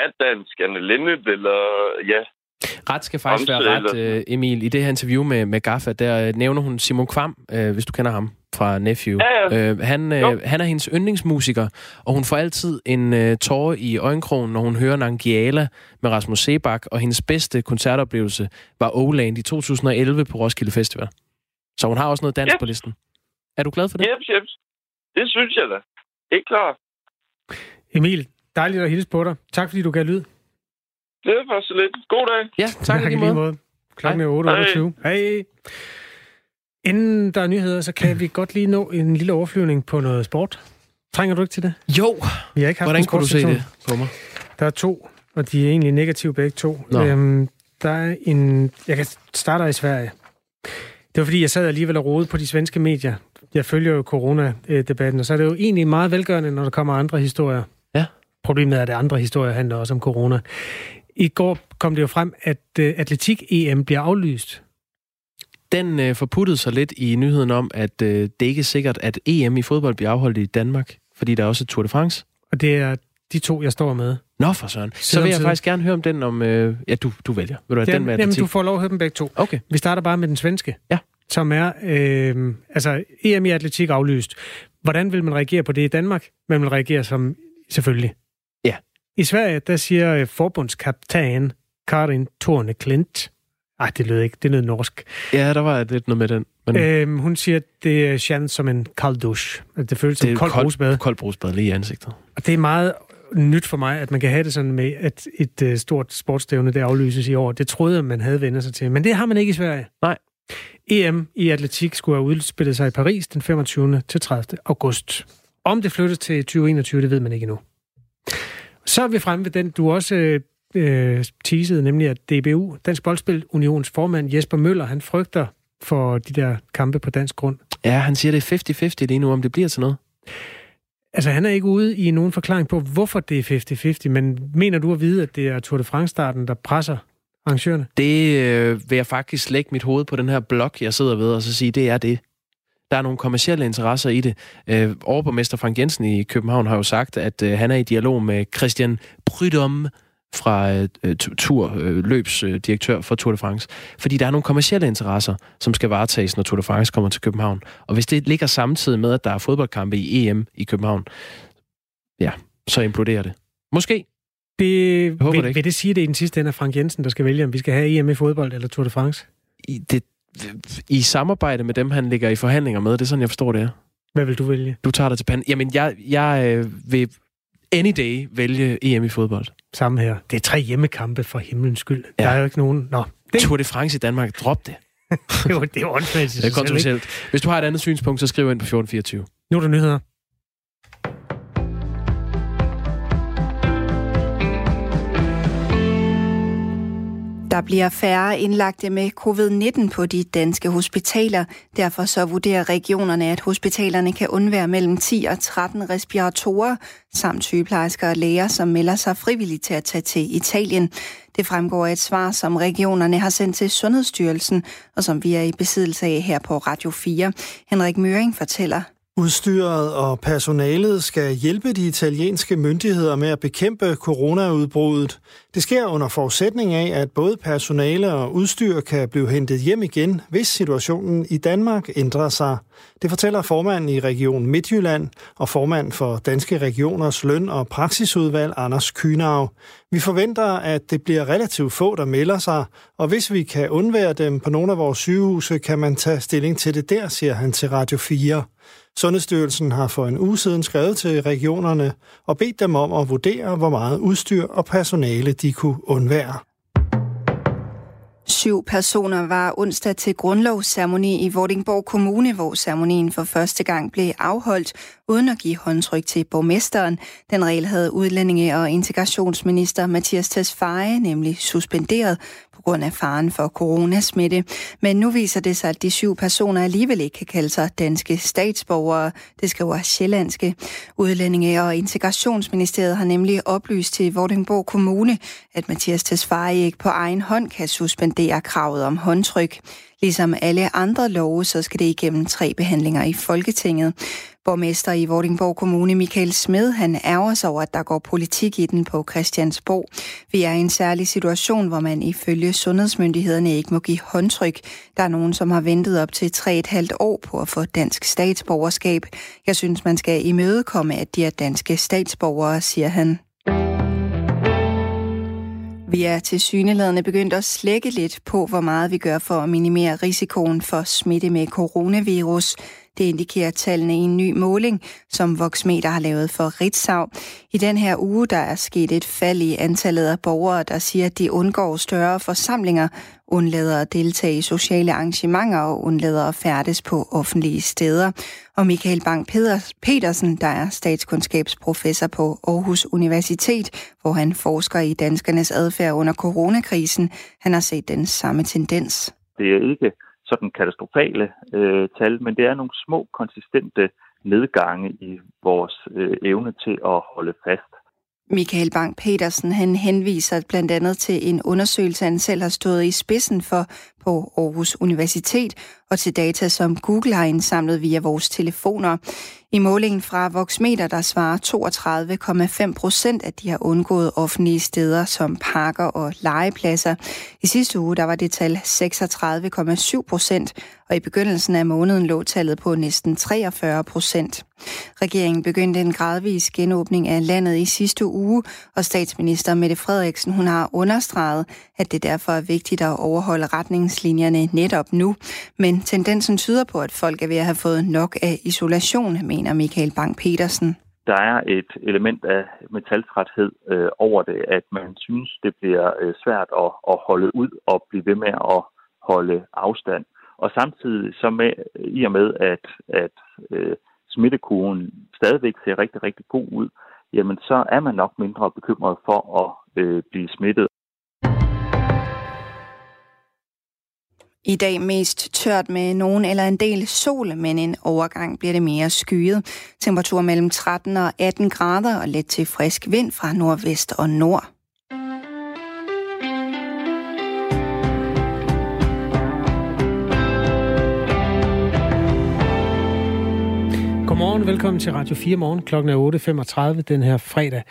er dansk, Anne Linnet, eller ja,
Ret skal faktisk være ret, øh, Emil. I det her interview med, med Gaffa, der øh, nævner hun Simon Kvam, øh, hvis du kender ham fra Nephew.
Ja, ja.
Øh, han, øh, han er hendes yndlingsmusiker, og hun får altid en øh, tårer i øjenkrogen, når hun hører Nangiala med Rasmus Sebak, og hendes bedste koncertoplevelse var Oland i 2011 på Roskilde Festival. Så hun har også noget dans
Ja.
på listen. Er du glad for det?
jeps, jeps. Det synes jeg da. Ikke klar.
Emil, dejligt at hilse på dig. Tak fordi du gav lyd.
Det er bare så lidt. God dag.
Ja, tak i lige måde.
Klokken er 8.28. Hej. Inden der er nyheder, så kan vi godt lige nå en lille overflyvning på noget sport. Trænger du ikke til det?
Jo,
Vi har ikke haft
hvordan kunne du se det på mig?
Der er to, og de er egentlig negative begge to.
Nå.
Øhm, der er en... Jeg kan starte i Sverige. Det var fordi, jeg sad alligevel og rode på de svenske medier. Jeg følger jo corona-debatten, og så er det jo egentlig meget velgørende, når der kommer andre historier.
Ja.
Problemet er, at andre historier handler også om corona. I går kom det jo frem, at øh, atletik-EM bliver aflyst.
Den øh, forputtede sig lidt i nyheden om, at øh, det ikke er sikkert, at EM i fodbold bliver afholdt i Danmark, fordi der er også Tour de France.
Og det er de to, jeg står med.
Nå for søren. Så vil jeg faktisk gerne høre om den om... Øh, ja, du, du vælger. Vil du have den med
jamen,
atletik?
du får lov at høre dem begge to.
Okay.
Vi starter bare med den svenske.
Ja.
Som er, øh, altså EM i atletik aflyst. Hvordan vil man reagere på det i Danmark? Man vil reagere som, selvfølgelig. I Sverige, der siger øh, forbundskaptajn Karin Torne Klint. Ej, det lød ikke. Det lød norsk.
Ja, der var lidt noget med den. Men
Øhm, hun siger, at det er chance som en kold douche. At det føles som
det er
koldt brusbad.
koldt brusbad lige i ansigtet.
Og det er meget nyt for mig, at man kan have det sådan med, at et øh, stort sportsstævne, det aflyses i år. Det troede jeg, man havde vendt sig til. Men det har man ikke i Sverige.
Nej.
EM i atletik skulle have udspillet sig i Paris den 25. til 30. august. Om det flyttes til 2021, det ved man ikke endnu. Så er vi fremme ved den, du også øh, teasede, nemlig at DBU, Dansk Boldspil Unions formand Jesper Møller, han frygter for de der kampe på dansk grund.
Ja, han siger, det er 50-50 lige nu, om det bliver til noget.
Altså, han er ikke ude i nogen forklaring på, hvorfor det er 50-50, men mener du at vide, at det er Tour de France-starten, der presser arrangørerne?
Det øh, vil jeg faktisk lægge mit hoved på den her blog, jeg sidder ved, og så sige, det er det. Der er nogle kommersielle interesser i det. Øh, overborgmester Frank Jensen i København har jo sagt, at øh, han er i dialog med Christian Prydom, fra øh, tur, øh, for Tour de France. Fordi der er nogle kommersielle interesser, som skal varetages, når Tour de France kommer til København. Og hvis det ligger samtidig med, at der er fodboldkampe i EM i København, ja, så imploderer det. Måske.
Det, håber vil, det ikke. vil det sige, at det er den sidste ende af Frank Jensen, der skal vælge, om vi skal have EM i fodbold eller Tour de France?
I, det, I samarbejde med dem, han ligger i forhandlinger med, det er sådan, jeg forstår det er.
Hvad vil du vælge?
Du tager dig til panden. Jamen, jeg, jeg øh, vil any day vælge EM i fodbold.
Samme her. Det er tre hjemmekampe for himlens skyld. Ja. Der er jo ikke nogen... Nå.
Det... Tour de France i Danmark, drop det.
det er jo åndssvagt.
Det er kontroversielt. Hvis du har et andet synspunkt, så skriv ind på 1424.
Nu er der nyheder.
Der bliver færre indlagte med covid-19 på de danske hospitaler. Derfor så vurderer regionerne, at hospitalerne kan undvære mellem 10 og 13 respiratorer, samt sygeplejersker og læger, som melder sig frivilligt til at tage til Italien. Det fremgår af et svar, som regionerne har sendt til Sundhedsstyrelsen, og som vi er i besiddelse af her på Radio 4. Henrik Møring fortæller,
Udstyret og personalet skal hjælpe de italienske myndigheder med at bekæmpe coronaudbruddet. Det sker under forudsætning af, at både personale og udstyr kan blive hentet hjem igen, hvis situationen i Danmark ændrer sig. Det fortæller formanden i Region Midtjylland og formand for Danske Regioners løn- og praksisudvalg Anders Kynav. Vi forventer, at det bliver relativt få, der melder sig, og hvis vi kan undvære dem på nogle af vores sygehuse, kan man tage stilling til det der, siger han til Radio 4. Sundhedsstyrelsen har for en uge siden skrevet til regionerne og bedt dem om at vurdere, hvor meget udstyr og personale de kunne undvære.
Syv personer var onsdag til grundlovsceremoni i Vordingborg Kommune, hvor ceremonien for første gang blev afholdt, uden at give håndtryk til borgmesteren. Den regel havde udlændinge- og integrationsminister Mathias Tesfaye nemlig suspenderet grund af faren for coronasmitte. Men nu viser det sig, at de syv personer alligevel ikke kan kalde sig danske statsborgere. Det skriver Sjællandske. Udlændinge- og integrationsministeriet har nemlig oplyst til Vordingborg Kommune, at Mathias Tesfaye ikke på egen hånd kan suspendere kravet om håndtryk. Ligesom alle andre love, så skal det igennem tre behandlinger i Folketinget. Borgmester i Vordingborg Kommune, Michael Smed, han ærger sig over, at der går politik i den på Christiansborg. Vi er i en særlig situation, hvor man ifølge sundhedsmyndighederne ikke må give håndtryk. Der er nogen, som har ventet op til 3,5 år på at få dansk statsborgerskab. Jeg synes, man skal imødekomme, at de er danske statsborgere, siger han. Vi er til syneladende begyndt at slække lidt på, hvor meget vi gør for at minimere risikoen for smitte med coronavirus. Det indikerer tallene i en ny måling, som Voxmeter har lavet for Ritzau. I den her uge der er sket et fald i antallet af borgere, der siger, at de undgår større forsamlinger, undlader at deltage i sociale arrangementer og undlader at færdes på offentlige steder. Og Michael Bang Petersen, der er statskundskabsprofessor på Aarhus Universitet, hvor han forsker i danskernes adfærd under coronakrisen, han har set den samme tendens.
Det er ikke sådan katastrofale øh, tal, men det er nogle små, konsistente nedgange i vores øh, evne til at holde fast.
Michael Bang Petersen han henviser blandt andet til en undersøgelse, han selv har stået i spidsen for på Aarhus Universitet, og til data, som Google har indsamlet via vores telefoner. I målingen fra Voxmeter, der svarer 32,5 procent, at de har undgået offentlige steder som parker og legepladser. I sidste uge der var det tal 36,7 procent, og i begyndelsen af måneden lå tallet på næsten 43 procent. Regeringen begyndte en gradvis genåbning af landet i sidste uge, og statsminister Mette Frederiksen hun har understreget, at det derfor er vigtigt at overholde retningslinjerne netop nu. Men tendensen tyder på, at folk er ved at have fået nok af isolation, mener Michael Bang-Petersen.
Der er et element af metaltræthed øh, over det, at man synes, det bliver øh, svært at, at holde ud og blive ved med at holde afstand. Og samtidig så med, i og med, at, at øh, smittekurven stadigvæk ser rigtig, rigtig god ud, jamen så er man nok mindre bekymret for at øh, blive smittet.
I dag mest tørt med nogen eller en del sol, men en overgang bliver det mere skyet. Temperatur mellem 13 og 18 grader og let til frisk vind fra nordvest og nord.
Godmorgen, velkommen til Radio 4 morgen. Klokken er 8.35 den her fredag.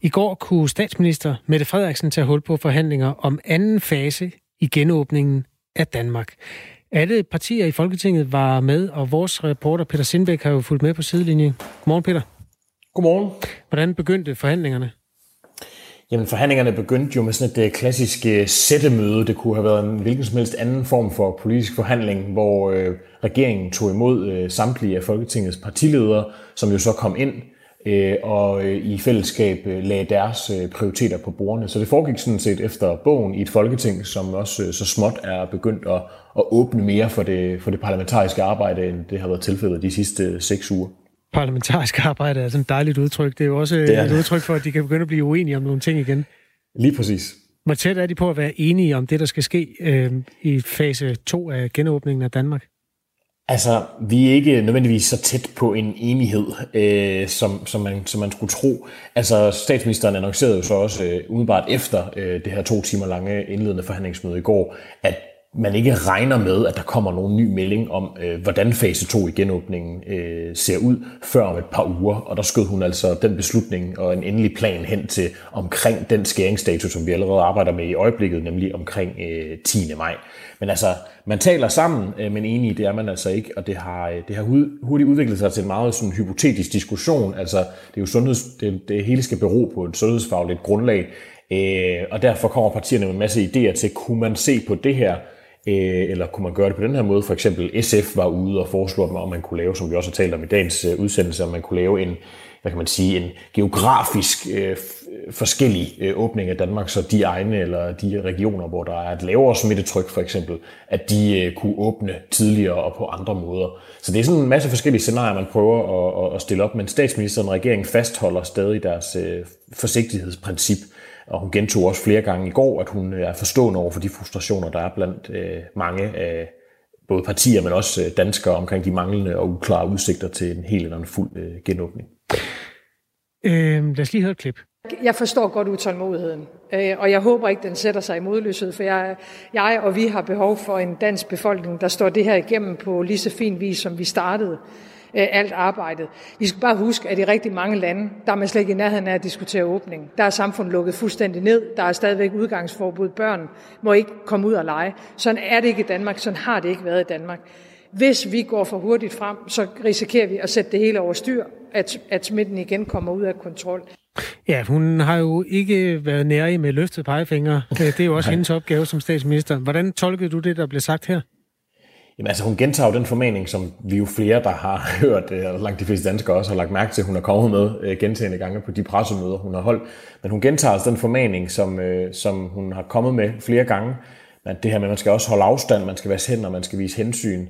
I går kunne statsminister Mette Frederiksen tage hul på forhandlinger om anden fase i genåbningen af Danmark. Alle partier i Folketinget var med, og vores reporter Peter Sindbæk har jo fulgt med på sidelinjen. Godmorgen, Peter.
Godmorgen.
Hvordan begyndte forhandlingerne?
Jamen, forhandlingerne begyndte jo med sådan et øh, klassisk øh, sættemøde. Det kunne have været en hvilken som helst anden form for politisk forhandling, hvor øh, regeringen tog imod øh, samtlige af Folketingets partiledere, som jo så kom ind øh, og øh, i fællesskab øh, lagde deres øh, prioriteter på bordene. Så det foregik sådan set efter bogen i et folketing, som også så småt er begyndt at, at åbne mere for det, for det parlamentariske arbejde, end det har været tilfældet de sidste seks uger
parlamentarisk arbejde er sådan et dejligt udtryk. Det er jo også det er et udtryk for, at de kan begynde at blive uenige om nogle ting igen.
Lige præcis.
Hvor tæt er de på at være enige om det, der skal ske øh, i fase 2 af genåbningen af Danmark?
Altså, vi er ikke nødvendigvis så tæt på en enighed, øh, som, som, man, som man skulle tro. Altså, statsministeren annoncerede jo så også øh, umiddelbart efter øh, det her to timer lange indledende forhandlingsmøde i går, at man ikke regner med, at der kommer nogen ny melding om, øh, hvordan fase 2 i genåbningen øh, ser ud, før om et par uger. Og der skød hun altså den beslutning og en endelig plan hen til omkring den skæringsdato, som vi allerede arbejder med i øjeblikket, nemlig omkring øh, 10. maj. Men altså, man taler sammen, øh, men enige, det er man altså ikke, og det har, øh, det har hurtigt udviklet sig til en meget sådan hypotetisk diskussion. Altså, det er jo sundheds, det, det hele skal bero på et sundhedsfagligt grundlag, øh, og derfor kommer partierne med en masse idéer til, kunne man se på det her Øh, eller kunne man gøre det på den her måde? For eksempel SF var ude og foreslå, om man kunne lave, som vi også har talt om i dagens øh, udsendelse, om man kunne lave en, hvad kan man sige, en geografisk øh, forskellig øh, åbning af Danmark, så de egne eller de regioner, hvor der er et lavere smittetryk for eksempel, at de øh, kunne åbne tidligere og på andre måder. Så det er sådan en masse forskellige scenarier, man prøver at, at stille op, men statsministeren og regeringen fastholder stadig deres øh, forsigtighedsprincip, og hun gentog også flere gange i går, at hun er forstående over for de frustrationer, der er blandt øh, mange af både partier, men også øh, danskere omkring de manglende og uklare udsigter til en helt eller anden fuld øh, genåbning.
Øh, lad os lige høre et klip.
Jeg forstår godt utålmodigheden, øh, og jeg håber ikke, den sætter sig i modløshed, for jeg, jeg og vi har behov for en dansk befolkning, der står det her igennem på lige så fin vis, som vi startede øh, alt arbejdet. Vi skal bare huske, at i rigtig mange lande, der er man slet ikke i nærheden af at diskutere åbning. Der er samfundet lukket fuldstændig ned. Der er stadigvæk udgangsforbud. Børn må ikke komme ud og lege. Sådan er det ikke i Danmark. Sådan har det ikke været i Danmark. Hvis vi går for hurtigt frem, så risikerer vi at sætte det hele over styr, at, at smitten igen kommer ud af kontrol.
Ja, hun har jo ikke været nære med løftet pegefinger. Det er jo også hendes opgave som statsminister. Hvordan tolkede du det, der blev sagt her?
Jamen altså, hun gentager jo den formaning, som vi jo flere, der har hørt, øh, og langt de fleste danskere også har lagt mærke til, hun er kommet med øh, gentagende gange på de pressemøder, hun har holdt. Men hun gentager altså den formaning, som, øh, som hun har kommet med flere gange, at det her med, at man skal også holde afstand, man skal være hænder, man skal vise hensyn.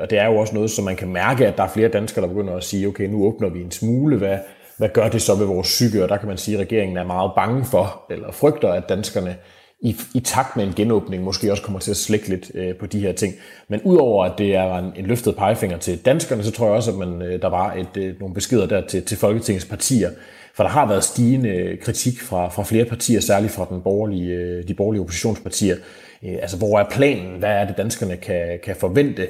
Og det er jo også noget, som man kan mærke, at der er flere danskere, der begynder at sige, okay, nu åbner vi en smule, hvad, hvad gør det så ved vores psyke? Og der kan man sige, at regeringen er meget bange for, eller frygter, at danskerne i, i takt med en genåbning måske også kommer til at slække lidt øh, på de her ting. Men udover at det er en, en løftet pegefinger til danskerne, så tror jeg også, at man, øh, der var et, øh, nogle beskeder der til, til Folketingets partier. For der har været stigende kritik fra, fra flere partier, særligt fra den borgerlige, øh, de borgerlige oppositionspartier. Øh, altså, hvor er planen? Hvad er det, danskerne kan, kan forvente?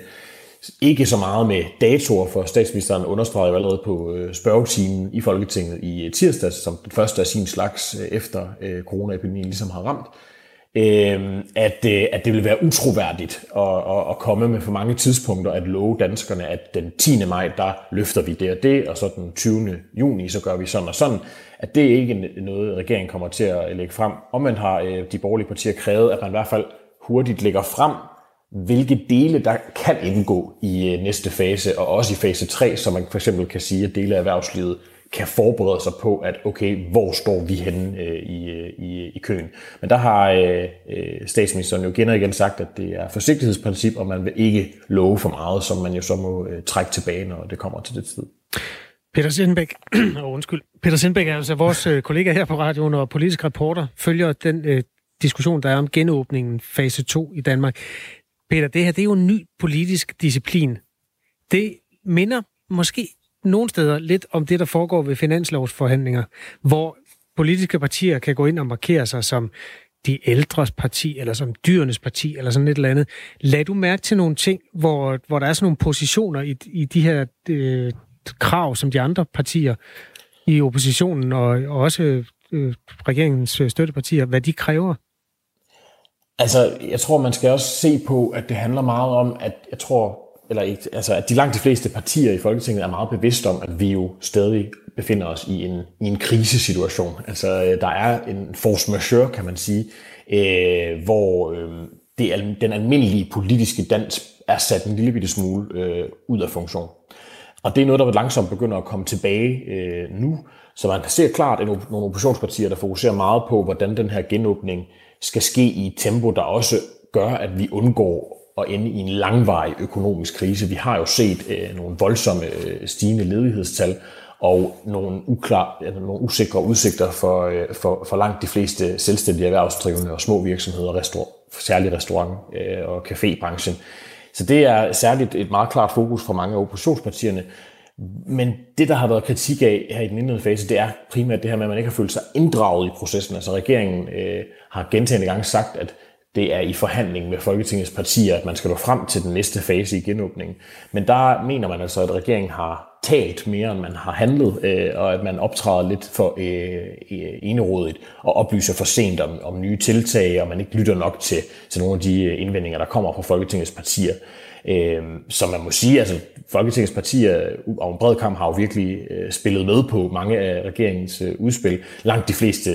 Ikke så meget med datoer, for statsministeren understregede jo allerede på øh, spørgetimen i Folketinget i tirsdags, som den første af sin slags øh, efter øh, coronaepidemien ligesom har ramt øh, at, øh, at det vil være utroværdigt at, at, at komme med for mange tidspunkter at love danskerne, at den 10. maj, der løfter vi det og det, og så den 20. juni, så gør vi sådan og sådan, at det ikke er noget, regeringen kommer til at lægge frem. Om man har øh, de borgerlige partier krævet, at man i hvert fald hurtigt lægger frem, hvilke dele, der kan indgå i øh, næste fase, og også i fase 3, så man for eksempel kan sige, at dele af erhvervslivet kan forberede sig på, at okay, hvor står vi henne øh, i, øh, i, i køen. Men der har øh, øh, statsministeren jo igen og igen sagt, at det er forsigtighedsprincip, og man vil ikke love for meget, som man jo så må øh, trække tilbage, når det kommer til det tid.
Peter Sindbæk, oh, undskyld. Peter Sindbæk er altså vores øh, kollega her på radioen og politisk reporter, følger den øh, diskussion, der er om genåbningen fase 2 i Danmark. Peter, det her det er jo en ny politisk disciplin. Det minder måske nogle steder lidt om det, der foregår ved finanslovsforhandlinger, hvor politiske partier kan gå ind og markere sig som de ældres parti, eller som dyrenes parti, eller sådan et eller andet. Lad du mærke til nogle ting, hvor, hvor der er sådan nogle positioner i, i de her øh, krav, som de andre partier i oppositionen og, og også øh, regeringens støttepartier, hvad de kræver?
Altså, jeg tror, man skal også se på, at det handler meget om, at jeg tror, eller ikke, altså, at de langt de fleste partier i Folketinget er meget bevidste om, at vi jo stadig befinder os i en, i en krisesituation. Altså, øh, der er en force majeure, kan man sige, øh, hvor øh, det, den almindelige politiske dans er sat en lille bitte smule øh, ud af funktion. Og det er noget, der langsomt begynder at komme tilbage øh, nu. Så man ser klart at nogle oppositionspartier, der fokuserer meget på, hvordan den her genåbning skal ske i et tempo, der også gør, at vi undgår at ende i en langvarig økonomisk krise. Vi har jo set øh, nogle voldsomme øh, stigende ledighedstal og nogle, uklar, altså nogle usikre udsigter for, øh, for, for langt de fleste selvstændige erhvervsdrivende og små virksomheder, restaur, særligt restaurant- øh, og cafébranchen. Så det er særligt et meget klart fokus for mange af oppositionspartierne. Men det, der har været kritik af her i den indledende fase, det er primært det her med, at man ikke har følt sig inddraget i processen. Altså regeringen øh, har gentagende gange sagt, at det er i forhandling med Folketingets partier, at man skal nå frem til den næste fase i genåbningen. Men der mener man altså, at regeringen har talt mere, end man har handlet, øh, og at man optræder lidt for øh, øh, enerådigt og oplyser for sent om, om nye tiltag, og man ikke lytter nok til, til nogle af de øh, indvendinger, der kommer fra Folketingets partier. Øh, så man må sige, altså Folketingets partier øh, og en bred kamp har jo virkelig øh, spillet med på mange af regeringens øh, udspil. Langt de fleste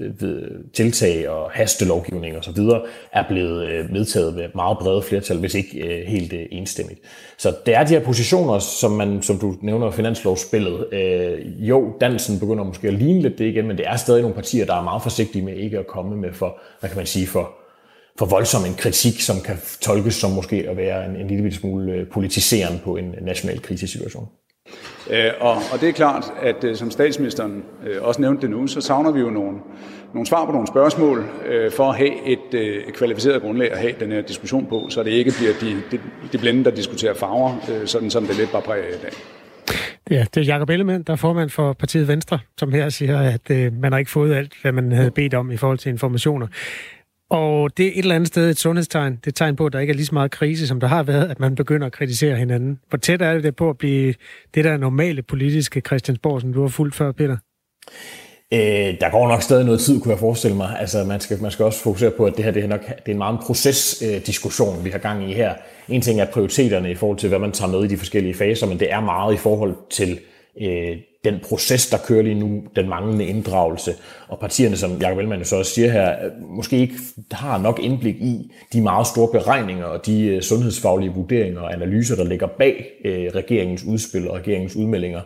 øh, tiltag og hastelovgivning og så videre er blevet øh, medtaget med meget brede flertal, hvis ikke øh, helt øh, enstemmigt. Så det er de her positioner, som man, som du nævner, finanslovsspillet. Øh, jo, dansen begynder måske at ligne lidt det igen, men det er stadig nogle partier, der er meget forsigtige med ikke at komme med for, hvad kan man sige, for for voldsom en kritik, som kan tolkes som måske at være en, en lille smule øh, politiserende på en national krisesituation.
Øh, og, og det er klart, at øh, som statsministeren øh, også nævnte det nu, så savner vi jo nogle, nogle svar på nogle spørgsmål for at have et, et kvalificeret grundlag at have den her diskussion på, så det ikke bliver de, de, de blinde, der diskuterer farver, sådan som det lidt bare præger i dag.
Ja, det er Jacob Ellemann, der er formand for partiet Venstre, som her siger, at øh, man har ikke fået alt, hvad man havde bedt om i forhold til informationer. Og det er et eller andet sted et sundhedstegn. Det er et tegn på, at der ikke er lige så meget krise, som der har været, at man begynder at kritisere hinanden. Hvor tæt er det på at blive det der normale politiske Christiansborg, som du har fulgt før, Peter?
Øh, der går nok stadig noget tid, kunne jeg forestille mig. Altså, man skal, man skal også fokusere på, at det her det er, nok, det er en meget procesdiskussion, øh, vi har gang i her. En ting er prioriteterne i forhold til, hvad man tager med i de forskellige faser, men det er meget i forhold til øh, den proces, der kører lige nu, den manglende inddragelse, og partierne, som Jacob Ellemann så også siger her, øh, måske ikke har nok indblik i de meget store beregninger og de øh, sundhedsfaglige vurderinger og analyser, der ligger bag øh, regeringens udspil og regeringens udmeldinger,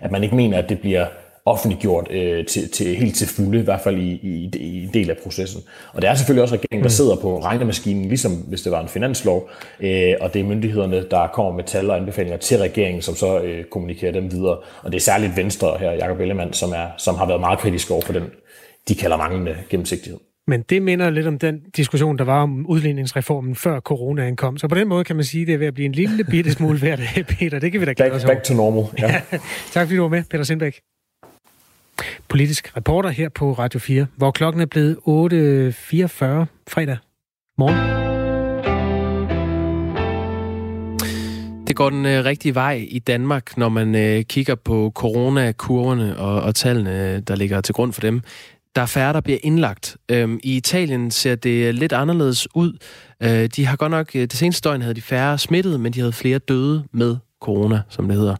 at man ikke mener, at det bliver offentliggjort øh, til, til, helt til fulde, i hvert fald i, i, i en del af processen. Og det er selvfølgelig også regeringen, der mm. sidder på regnemaskinen, ligesom hvis det var en finanslov, øh, og det er myndighederne, der kommer med tal og anbefalinger til regeringen, som så øh, kommunikerer dem videre. Og det er særligt Venstre her, Jacob Ellemann, som, er, som har været meget kritisk over for den, de kalder manglende gennemsigtighed.
Men det minder lidt om den diskussion, der var om udligningsreformen før corona kom. Så på den måde kan man sige, at det er ved at blive en lille bitte smule værd, Peter. Det kan vi da glæde
os over. Back to normal. Ja. ja.
tak fordi du var med, Peter Sindbæk politisk reporter her på Radio 4, hvor klokken er blevet 8.44 fredag morgen.
Det går den øh, rigtige vej i Danmark, når man øh, kigger på coronakurverne og, og tallene, øh, der ligger til grund for dem. Der er færre, der bliver indlagt. Øhm, I Italien ser det øh, lidt anderledes ud. Øh, de har godt nok, øh, det seneste døgn havde de færre smittet, men de havde flere døde med corona, som det hedder.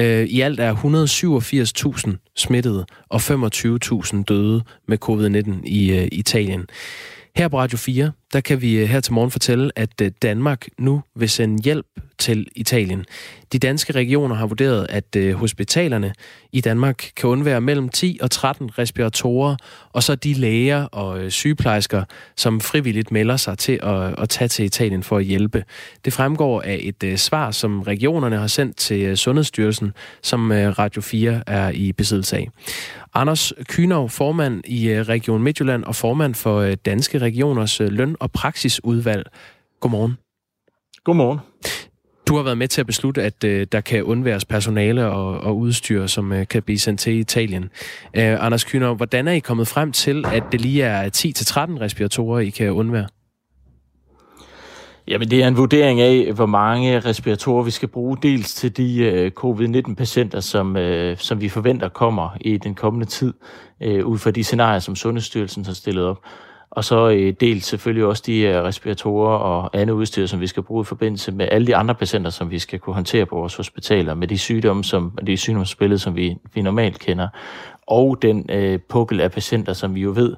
Øh, I alt er 187.000 smittede og 25.000 døde med covid-19 i øh, Italien. Her på Radio 4, der kan vi øh, her til morgen fortælle, at øh, Danmark nu vil sende hjælp til Italien. De danske regioner har vurderet, at øh, hospitalerne i Danmark kan undvære mellem 10 og 13 respiratorer, og så de læger og øh, sygeplejersker, som frivilligt melder sig til at, at tage til Italien for at hjælpe. Det fremgår af et øh, svar, som regionerne har sendt til øh, Sundhedsstyrelsen, som øh, Radio 4 er i besiddelse af. Anders Kynov, formand i øh, Region Midtjylland og formand for øh, Danske Regioners øh, løn- og praksisudvalg. Godmorgen.
Godmorgen.
Du har været med til at beslutte, at øh, der kan undværes personale og, og udstyr, som øh, kan blive sendt til Italien. Øh, Anders Kyner, hvordan er I kommet frem til, at det lige er 10-13 respiratorer, I kan undvære?
Jamen, det er en vurdering af, hvor mange respiratorer vi skal bruge, dels til de øh, covid-19-patienter, som, øh, som vi forventer kommer i den kommende tid, øh, ud fra de scenarier, som Sundhedsstyrelsen har stillet op. Og så øh, dels selvfølgelig også de øh, respiratorer og andet udstyr, som vi skal bruge i forbindelse med alle de andre patienter, som vi skal kunne håndtere på vores hospitaler, med de sygdomme, som, de sygdomsbillede, som vi, vi normalt kender, og den øh, pukkel af patienter, som vi jo ved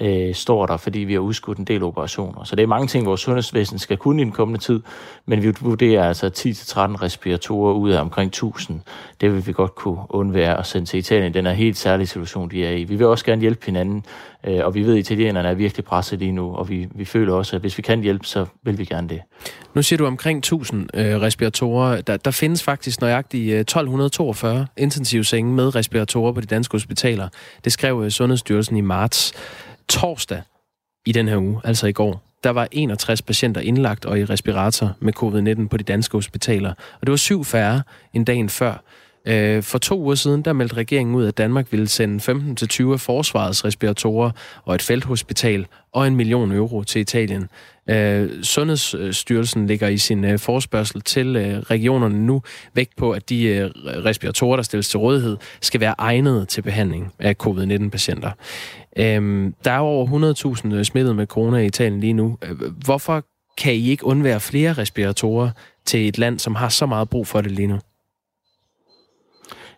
øh, står der, fordi vi har udskudt en del operationer. Så det er mange ting, vores sundhedsvæsen skal kunne i den kommende tid, men vi vurderer altså 10-13 respiratorer ud af omkring 1000. Det vil vi godt kunne undvære at sende til Italien. Den er helt særlig situation, de er i. Vi vil også gerne hjælpe hinanden, øh, og vi ved, at italienerne er virkelig presset lige nu, og vi, vi føler også, at hvis vi kan hjælpe, så vil vi gerne det.
Nu siger du omkring 1000 øh, respiratorer. Der, der findes faktisk nøjagtigt øh, 1242 intensivsenge med respiratorer på de danske hospitaler. Det skrev øh, Sundhedsstyrelsen i marts torsdag i den her uge, altså i går, der var 61 patienter indlagt og i respirator med covid-19 på de danske hospitaler. Og det var syv færre end dagen før. Øh, for to uger siden, der meldte regeringen ud, at Danmark ville sende 15-20 af forsvarets respiratorer og et felthospital og en million euro til Italien. Øh, Sundhedsstyrelsen ligger i sin øh, forspørgsel til øh, regionerne nu vægt på, at de øh, respiratorer, der stilles til rådighed, skal være egnede til behandling af covid-19-patienter. Øhm, der er over 100.000 øh, smittet med corona i Italien lige nu. Hvorfor kan I ikke undvære flere respiratorer til et land, som har så meget brug for det lige nu?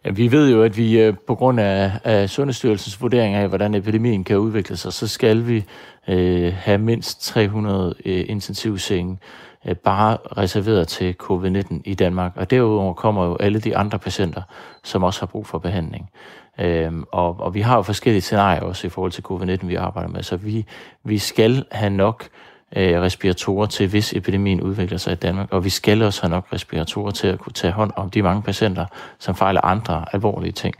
Ja, vi ved jo, at vi øh, på grund af, af Sundhedsstyrelsens vurdering af, hvordan epidemien kan udvikle sig, så skal vi øh, have mindst 300 øh, intensivsenge øh, bare reserveret til covid-19 i Danmark. Og derudover kommer jo alle de andre patienter, som også har brug for behandling. Øhm, og, og vi har jo forskellige scenarier også i forhold til covid-19, vi arbejder med, så vi, vi skal have nok øh, Øh, respiratorer til, hvis epidemien udvikler sig i Danmark. Og vi skal også have nok respiratorer til at kunne tage hånd om de mange patienter, som fejler andre alvorlige ting.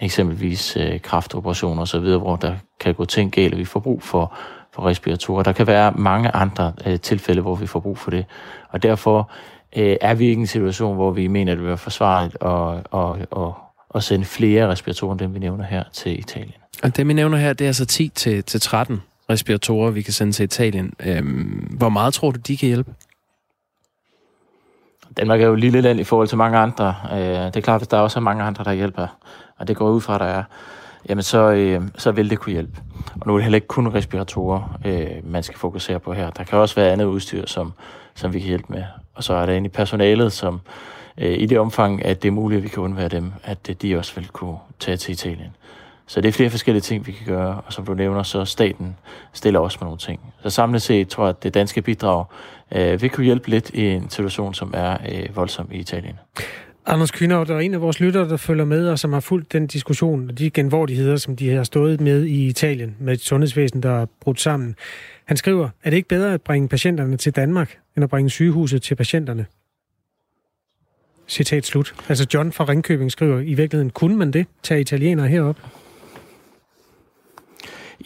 Eksempelvis øh, kraftoperationer osv., hvor der kan gå ting galt, og vi får brug for, for respiratorer. Der kan være mange andre øh, tilfælde, hvor vi får brug for det. Og derfor øh, er vi ikke i en situation, hvor vi mener, at det vil være forsvarligt at, at, at, at sende flere respiratorer, end dem vi nævner her, til Italien.
Og det, vi nævner her, det er altså 10 til, til 13 respiratorer, vi kan sende til Italien. Øhm, hvor meget tror du, de kan hjælpe?
Danmark er jo et lille land i forhold til mange andre. Øh, det er klart, at der er også mange andre, der hjælper, og det går ud fra, at der er, jamen så, øh, så vil det kunne hjælpe. Og nu er det heller ikke kun respiratorer, øh, man skal fokusere på her. Der kan også være andet udstyr, som, som vi kan hjælpe med. Og så er der inde i personalet, som øh, i det omfang, at det er muligt, at vi kan undvære dem, at øh, de også vil kunne tage til Italien. Så det er flere forskellige ting, vi kan gøre, og som du nævner, så staten stiller også med nogle ting. Så samlet set tror jeg, at det danske bidrag øh, vil kunne hjælpe lidt i en situation, som er øh, voldsom i Italien.
Anders Kynav, der er en af vores lyttere, der følger med, og som har fulgt den diskussion, og de genvordigheder, som de har stået med i Italien, med et sundhedsvæsen, der er brudt sammen. Han skriver, er det ikke bedre at bringe patienterne til Danmark, end at bringe sygehuset til patienterne? Citat slut. Altså John fra Ringkøbing skriver, i virkeligheden kunne man det, tage italienere herop?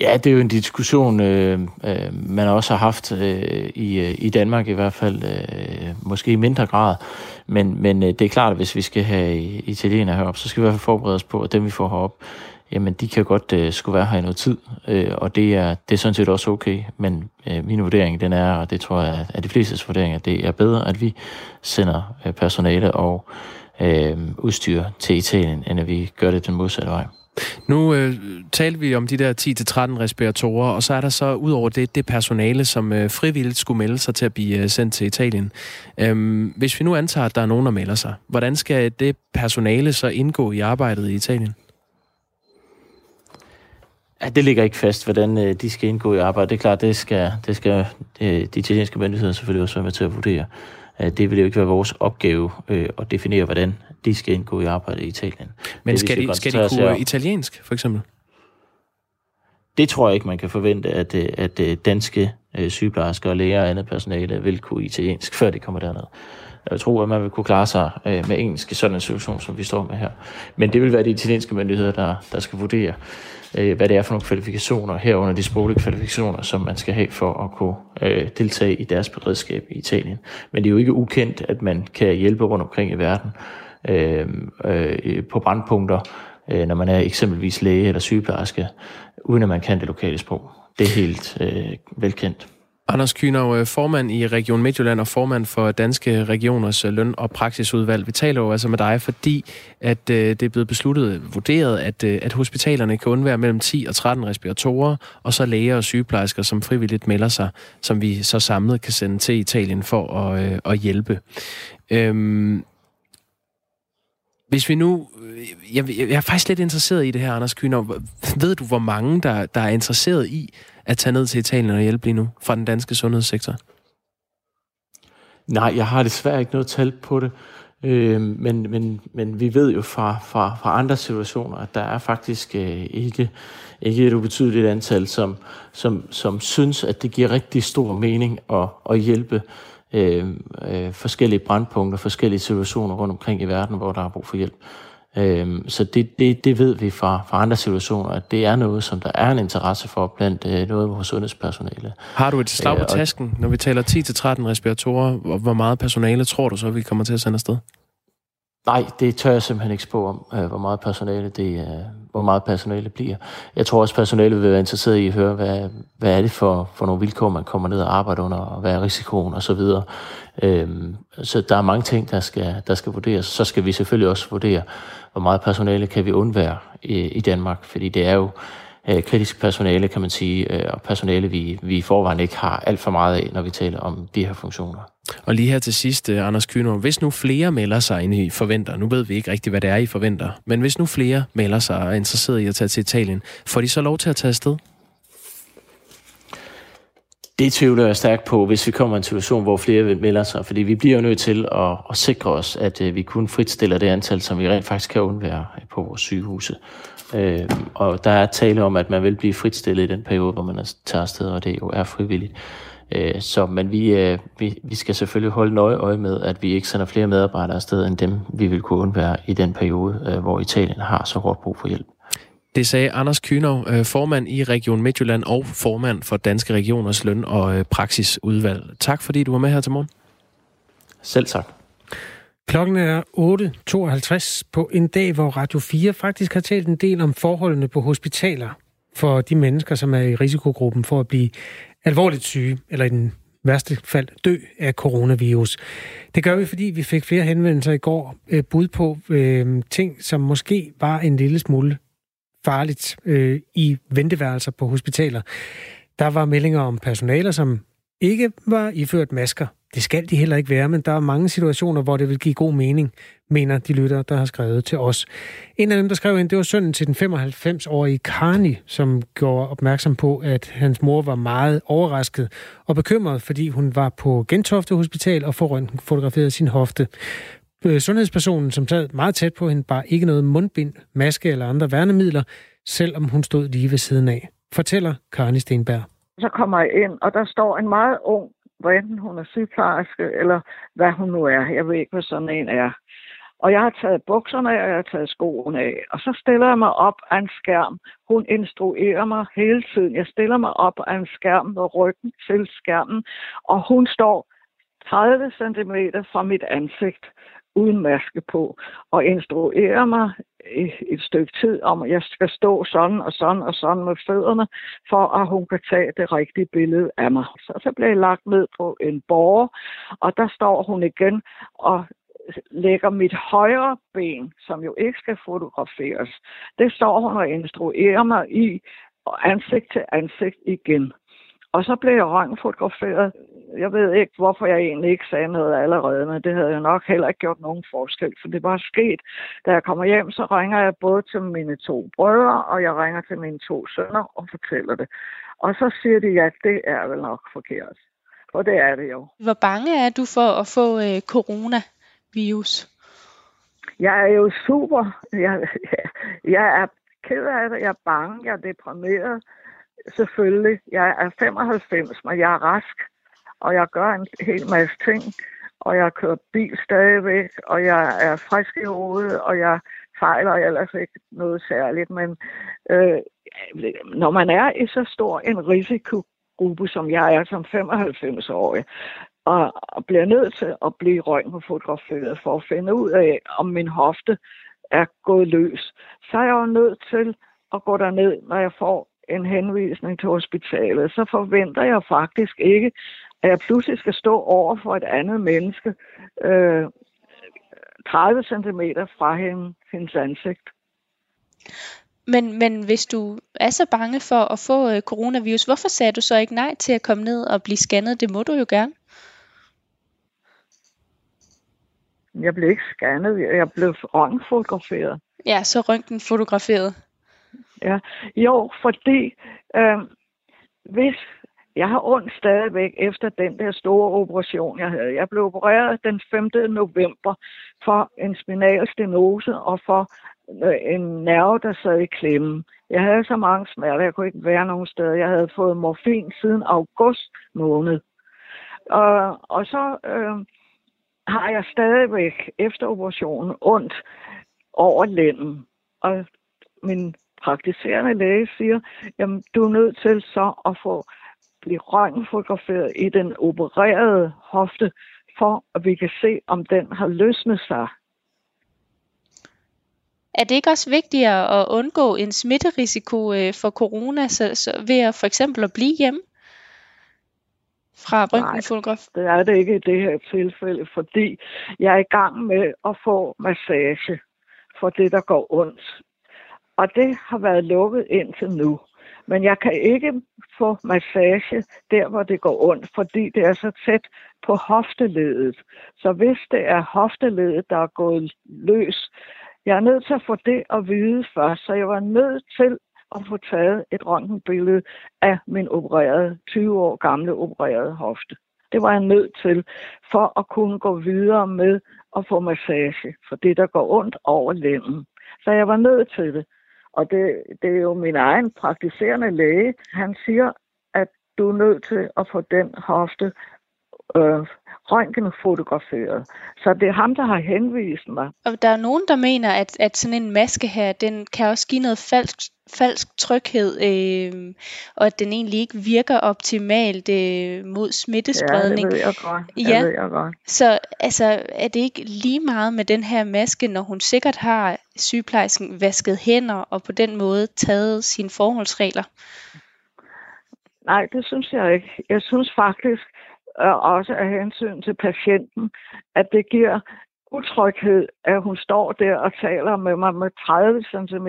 Ja, det er jo en diskussion, øh, øh, man også har haft øh, i, øh, i Danmark i hvert fald, øh, måske i mindre grad. Men, men øh, det er klart, at hvis vi skal have italienere herop, så skal vi i hvert fald forberede os på, at dem vi får herop, jamen de kan godt øh, skulle være her i noget tid, øh, og det er, det er sådan set også okay. Men øh, min vurdering, den er, og det tror jeg er de flestes vurdering, at det er bedre, at vi sender øh, personale og øh, udstyr til Italien, end at vi gør det den modsatte vej.
Nu øh, talte vi om de der 10-13 respiratorer, og så er der så ud over det, det personale, som øh, frivilligt skulle melde sig til at blive øh, sendt til Italien. Øhm, hvis vi nu antager, at der er nogen, der melder sig, hvordan skal det personale så indgå i arbejdet i Italien?
Ja, det ligger ikke fast, hvordan øh, de skal indgå i arbejdet. Det er klart, det skal, det skal øh, de italienske myndigheder selvfølgelig også være med til at vurdere. Øh, det vil jo ikke være vores opgave øh, at definere, hvordan de skal indgå i arbejde i Italien.
Men
det,
skal, de, skal de kunne italiensk, for eksempel?
Det tror jeg ikke, man kan forvente, at, øh, at øh, danske øh, sygeplejersker og læger og andet personale vil kunne italiensk, før de kommer derned. Jeg tror, at man vil kunne klare sig med engelsk i sådan en situation, som vi står med her. Men det vil være de italienske myndigheder, der, der skal vurdere, hvad det er for nogle kvalifikationer, herunder de sproglige kvalifikationer, som man skal have for at kunne deltage i deres beredskab i Italien. Men det er jo ikke ukendt, at man kan hjælpe rundt omkring i verden øh, øh på brandpunkter, øh, når man er eksempelvis læge eller sygeplejerske, uden at man kan det lokale sprog. Det er helt øh, velkendt.
Anders Kynav, øh, formand i Region Midtjylland og formand for Danske Regioners løn- og praksisudvalg. Vi taler jo altså med dig, fordi at øh, det er blevet besluttet, vurderet, at, øh, at hospitalerne kan undvære mellem 10 og 13 respiratorer, og så læger og sygeplejersker, som frivilligt melder sig, som vi så samlet kan sende til Italien for at, øh, at hjælpe. Øhm, hvis vi nu... Øh, jeg, jeg er faktisk lidt interesseret i det her, Anders Kyner. Ved du, hvor mange, der, der er interesseret i at tage ned til Italien og hjælpe lige nu fra den danske sundhedssektor?
Nej, jeg har desværre ikke noget tal på det. Øh, men, men, men vi ved jo fra, fra, fra andre situationer, at der er faktisk øh, ikke, ikke et ubetydeligt antal, som, som, som synes, at det giver rigtig stor mening at, at hjælpe øh, øh, forskellige brandpunkter, forskellige situationer rundt omkring i verden, hvor der er brug for hjælp. Øh, så det, det, det ved vi fra, fra andre situationer, at det er noget, som der er en interesse for blandt øh, noget af vores sundhedspersonale.
Har du et slag på øh, tasken, når vi taler 10-13 respiratorer? Hvor meget personale tror du så, vi kommer til at sende afsted?
Nej, det tør jeg simpelthen ikke spå om, øh, hvor meget personale det, øh, hvor meget personale bliver. Jeg tror også, personale vil være interesseret i at høre, hvad, hvad er det for, for nogle vilkår, man kommer ned og arbejder under, og hvad er risikoen og så videre. Øhm, så der er mange ting, der skal, der skal vurderes. Så skal vi selvfølgelig også vurdere, hvor meget personale kan vi undvære i, i Danmark, fordi det er jo øh, kritisk personale, kan man sige, øh, og personale, vi, vi i forvejen ikke har alt for meget af, når vi taler om de her funktioner.
Og lige her til sidst, øh, Anders Kyno, hvis nu flere melder sig ind i forventer, nu ved vi ikke rigtigt, hvad det er, I forventer, men hvis nu flere melder sig og er interesseret i at tage til Italien, får de så lov til at tage afsted?
Det tvivler jeg stærkt på, hvis vi kommer i en situation, hvor flere melder sig, fordi vi bliver jo nødt til at, at sikre os, at øh, vi kun fritstiller det antal, som vi rent faktisk kan undvære på vores sygehuse. Øh, og der er tale om, at man vil blive fritstillet i den periode, hvor man tager afsted, og det jo er frivilligt. Øh, så, men vi, øh, vi, vi skal selvfølgelig holde nøje øje med, at vi ikke sender flere medarbejdere afsted, end dem, vi vil kunne undvære i den periode, øh, hvor Italien har så hårdt brug for hjælp.
Det sagde Anders Kynov, øh, formand i Region Midtjylland og formand for Danske Regioners løn- og øh, praksisudvalg. Tak fordi du var med her til morgen.
Selv tak.
Klokken er 8.52 på en dag, hvor Radio 4 faktisk har talt en del om forholdene på hospitaler for de mennesker, som er i risikogruppen for at blive alvorligt syge, eller i den værste fald dø af coronavirus. Det gør vi, fordi vi fik flere henvendelser i går, øh, bud på øh, ting, som måske var en lille smule farligt øh, i venteværelser på hospitaler. Der var meldinger om personaler, som ikke var iført masker. Det skal de heller ikke være, men der er mange situationer, hvor det vil give god mening, mener de lyttere, der har skrevet til os. En af dem, der skrev ind, det var sønnen til den 95-årige Karni, som gjorde opmærksom på, at hans mor var meget overrasket og bekymret, fordi hun var på Gentofte Hospital og fotograferede sin hofte. Øh, sundhedspersonen, som sad meget tæt på hende, bare ikke noget mundbind, maske eller andre værnemidler, selvom hun stod lige ved siden af, fortæller Karni Stenberg.
Så kommer jeg ind, og der står en meget ung, hvor enten hun er sygeplejerske, eller hvad hun nu er. Jeg ved ikke, hvad sådan en er. Og jeg har taget bukserne af, og jeg har taget skoene af. Og så stiller jeg mig op af en skærm. Hun instruerer mig hele tiden. Jeg stiller mig op af en skærm med ryggen til skærmen, og hun står 30 cm fra mit ansigt uden maske på, og instruerer mig et stykke tid om, at jeg skal stå sådan og sådan og sådan med fødderne, for at hun kan tage det rigtige billede af mig. Så, så blev jeg lagt ned på en borger, og der står hun igen og lægger mit højre ben, som jo ikke skal fotograferes, det står hun og instruerer mig i ansigt til ansigt igen. Og så blev jeg røntgenfotograferet. Jeg ved ikke, hvorfor jeg egentlig ikke sagde noget allerede, men det havde jeg nok heller ikke gjort nogen forskel, for det var sket. Da jeg kommer hjem, så ringer jeg både til mine to brødre, og jeg ringer til mine to sønner og fortæller det. Og så siger de, at det er vel nok forkert. For det er det jo.
Hvor bange er du for at få øh, coronavirus?
Jeg er jo super. Jeg, jeg er ked af det. Jeg er bange. Jeg er deprimeret. Selvfølgelig. Jeg er 95, men jeg er rask. Og jeg gør en hel masse ting. Og jeg kører bil stadigvæk. Og jeg er frisk i hovedet. Og jeg fejler ellers ikke noget særligt. Men øh, når man er i så stor en risikogruppe, som jeg er som 95-årig, og, og bliver nødt til at blive røntgenfotograferet for at finde ud af, om min hofte er gået løs, så er jeg jo nødt til at gå derned, når jeg får en henvisning til hospitalet. Så forventer jeg faktisk ikke, at jeg pludselig skal stå over for et andet menneske øh, 30 cm fra hende, hendes ansigt.
Men, men hvis du er så bange for at få øh, coronavirus, hvorfor sagde du så ikke nej til at komme ned og blive scannet? Det må du jo gerne.
Jeg blev ikke scannet, jeg blev røntgenfotograferet.
Ja, så røntgen fotograferet.
Ja, jo, fordi øh, hvis jeg har ondt stadigvæk efter den der store operation, jeg havde. Jeg blev opereret den 5. november for en spinal stenose og for øh, en nerve, der sad i klemmen. Jeg havde så mange smerter, jeg kunne ikke være nogen steder. Jeg havde fået morfin siden august måned. Og, og så øh, har jeg stadigvæk efter operationen ondt over lænden. Og min praktiserende læge siger, jamen du er nødt til så at få blive røntgenfotograferet i den opererede hofte, for at vi kan se, om den har løsnet sig.
Er det ikke også vigtigere at undgå en smitterisiko øh, for corona så, så ved at for eksempel at blive hjemme fra røntgenfotograf?
Nej, det er det ikke i det her tilfælde, fordi jeg er i gang med at få massage for det, der går ondt. Og det har været lukket indtil nu. Men jeg kan ikke få massage der, hvor det går ondt, fordi det er så tæt på hofteledet. Så hvis det er hofteledet, der er gået løs, jeg er nødt til at få det at vide først, så jeg var nødt til at få taget et røntgenbillede af min opererede, 20 år gamle opererede hofte. Det var jeg nødt til, for at kunne gå videre med at få massage, for det, der går ondt over lænden. Så jeg var nødt til det. Og det, det er jo min egen praktiserende læge. Han siger, at du er nødt til at få den hofte øh, røntgenfotograferet. Så det er ham, der har henvist mig.
Og der er nogen, der mener, at, at sådan en maske her, den kan også give noget falsk, falsk tryghed, øh, og at den egentlig ikke virker optimalt øh, mod smittespredning.
Ja, det ved jeg godt.
Ja,
det ved jeg godt.
så altså, er det ikke lige meget med den her maske, når hun sikkert har sygeplejersken vasket hænder og på den måde taget sine forholdsregler?
Nej, det synes jeg ikke. Jeg synes faktisk, øh, også af hensyn til patienten, at det giver utryghed, at hun står der og taler med mig med 30 cm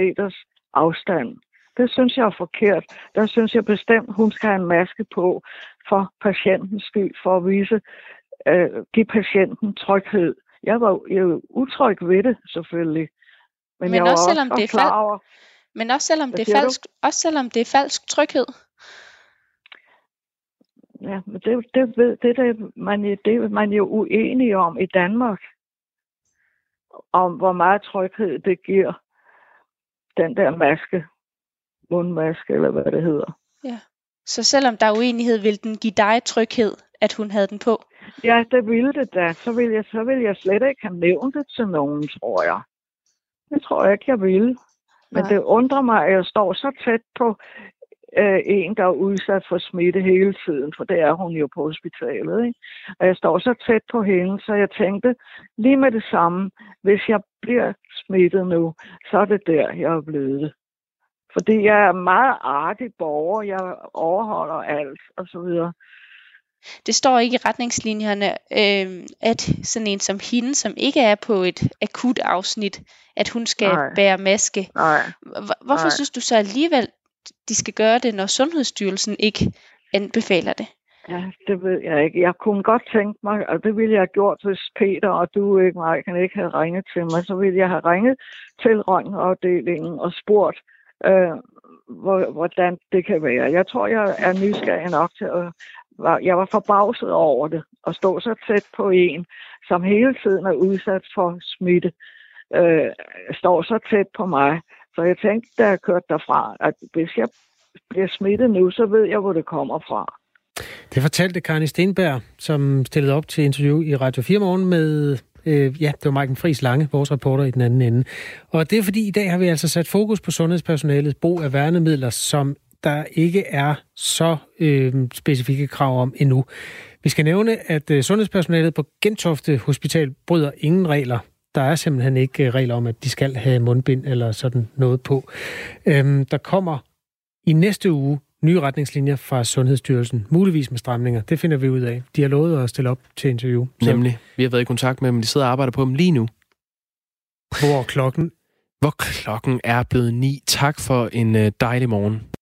afstand. Det synes jeg er forkert. Der synes jeg bestemt, hun skal have en maske på for patientens skyld, for at vise, øh, give patienten tryghed. Jeg var jo utryg ved det, selvfølgelig.
Men,
Men, jeg
også,
var
selvom det er fal-
over,
Men også selvom, det er falsk, også selvom det er falsk tryghed.
Ja, men det, det, ved, det, det, man, det er man jo uenige om i Danmark. Om hvor meget tryghed det giver den der maske. Mundmaske, eller hvad det hedder.
Ja. Så selvom der er uenighed, vil den give dig tryghed, at hun havde den på?
Ja, det ville det da. Så ville jeg, så ville jeg slet ikke have nævnt det til nogen, tror jeg. Det tror jeg ikke, jeg ville. Men
Nej.
det undrer mig, at jeg står så tæt på øh, en, der er udsat for smitte hele tiden, for det er hun jo på hospitalet. Ikke? Og jeg står så tæt på hende, så jeg tænkte lige med det samme, hvis jeg bliver smittet nu, så er det der, jeg er blevet det. Fordi jeg er meget artig borger, jeg overholder alt og så videre.
Det står ikke i retningslinjerne, øh, at sådan en som hende, som ikke er på et akut afsnit, at hun skal
Nej.
bære maske.
Nej.
Hvor- Hvorfor
Nej.
synes du så alligevel, de skal gøre det, når Sundhedsstyrelsen ikke anbefaler det?
Ja, det ved jeg ikke. Jeg kunne godt tænke mig, og det ville jeg have gjort, hvis Peter og du ikke mig kan ikke have ringet til mig, så ville jeg have ringet til røntgenafdelingen og spurgt, øh, hvor, hvordan det kan være. Jeg tror, jeg er nysgerrig nok til at... Jeg var forbavset over det, at stå så tæt på en, som hele tiden er udsat for smitte, øh, står så tæt på mig. Så jeg tænkte, da jeg kørte derfra, at hvis jeg bliver smittet nu, så ved jeg, hvor det kommer fra.
Det fortalte Karin Stenberg, som stillede op til interview i Radio 4 morgen med Øh, ja, det var Marken Friis Lange, vores reporter i den anden ende. Og det er fordi, i dag har vi altså sat fokus på sundhedspersonalets brug af værnemidler, som der ikke er så øh, specifikke krav om endnu. Vi skal nævne, at øh, sundhedspersonalet på Gentofte Hospital bryder ingen regler. Der er simpelthen ikke øh, regler om, at de skal have mundbind eller sådan noget på. Øhm, der kommer i næste uge nye retningslinjer fra Sundhedsstyrelsen, muligvis med stramninger. Det finder vi ud af. De har lovet at stille op til interview.
Så... Nemlig. Vi har været i kontakt med dem, de sidder og arbejder på dem lige nu.
Hvor klokken?
Hvor klokken er blevet ni. Tak for en øh, dejlig morgen.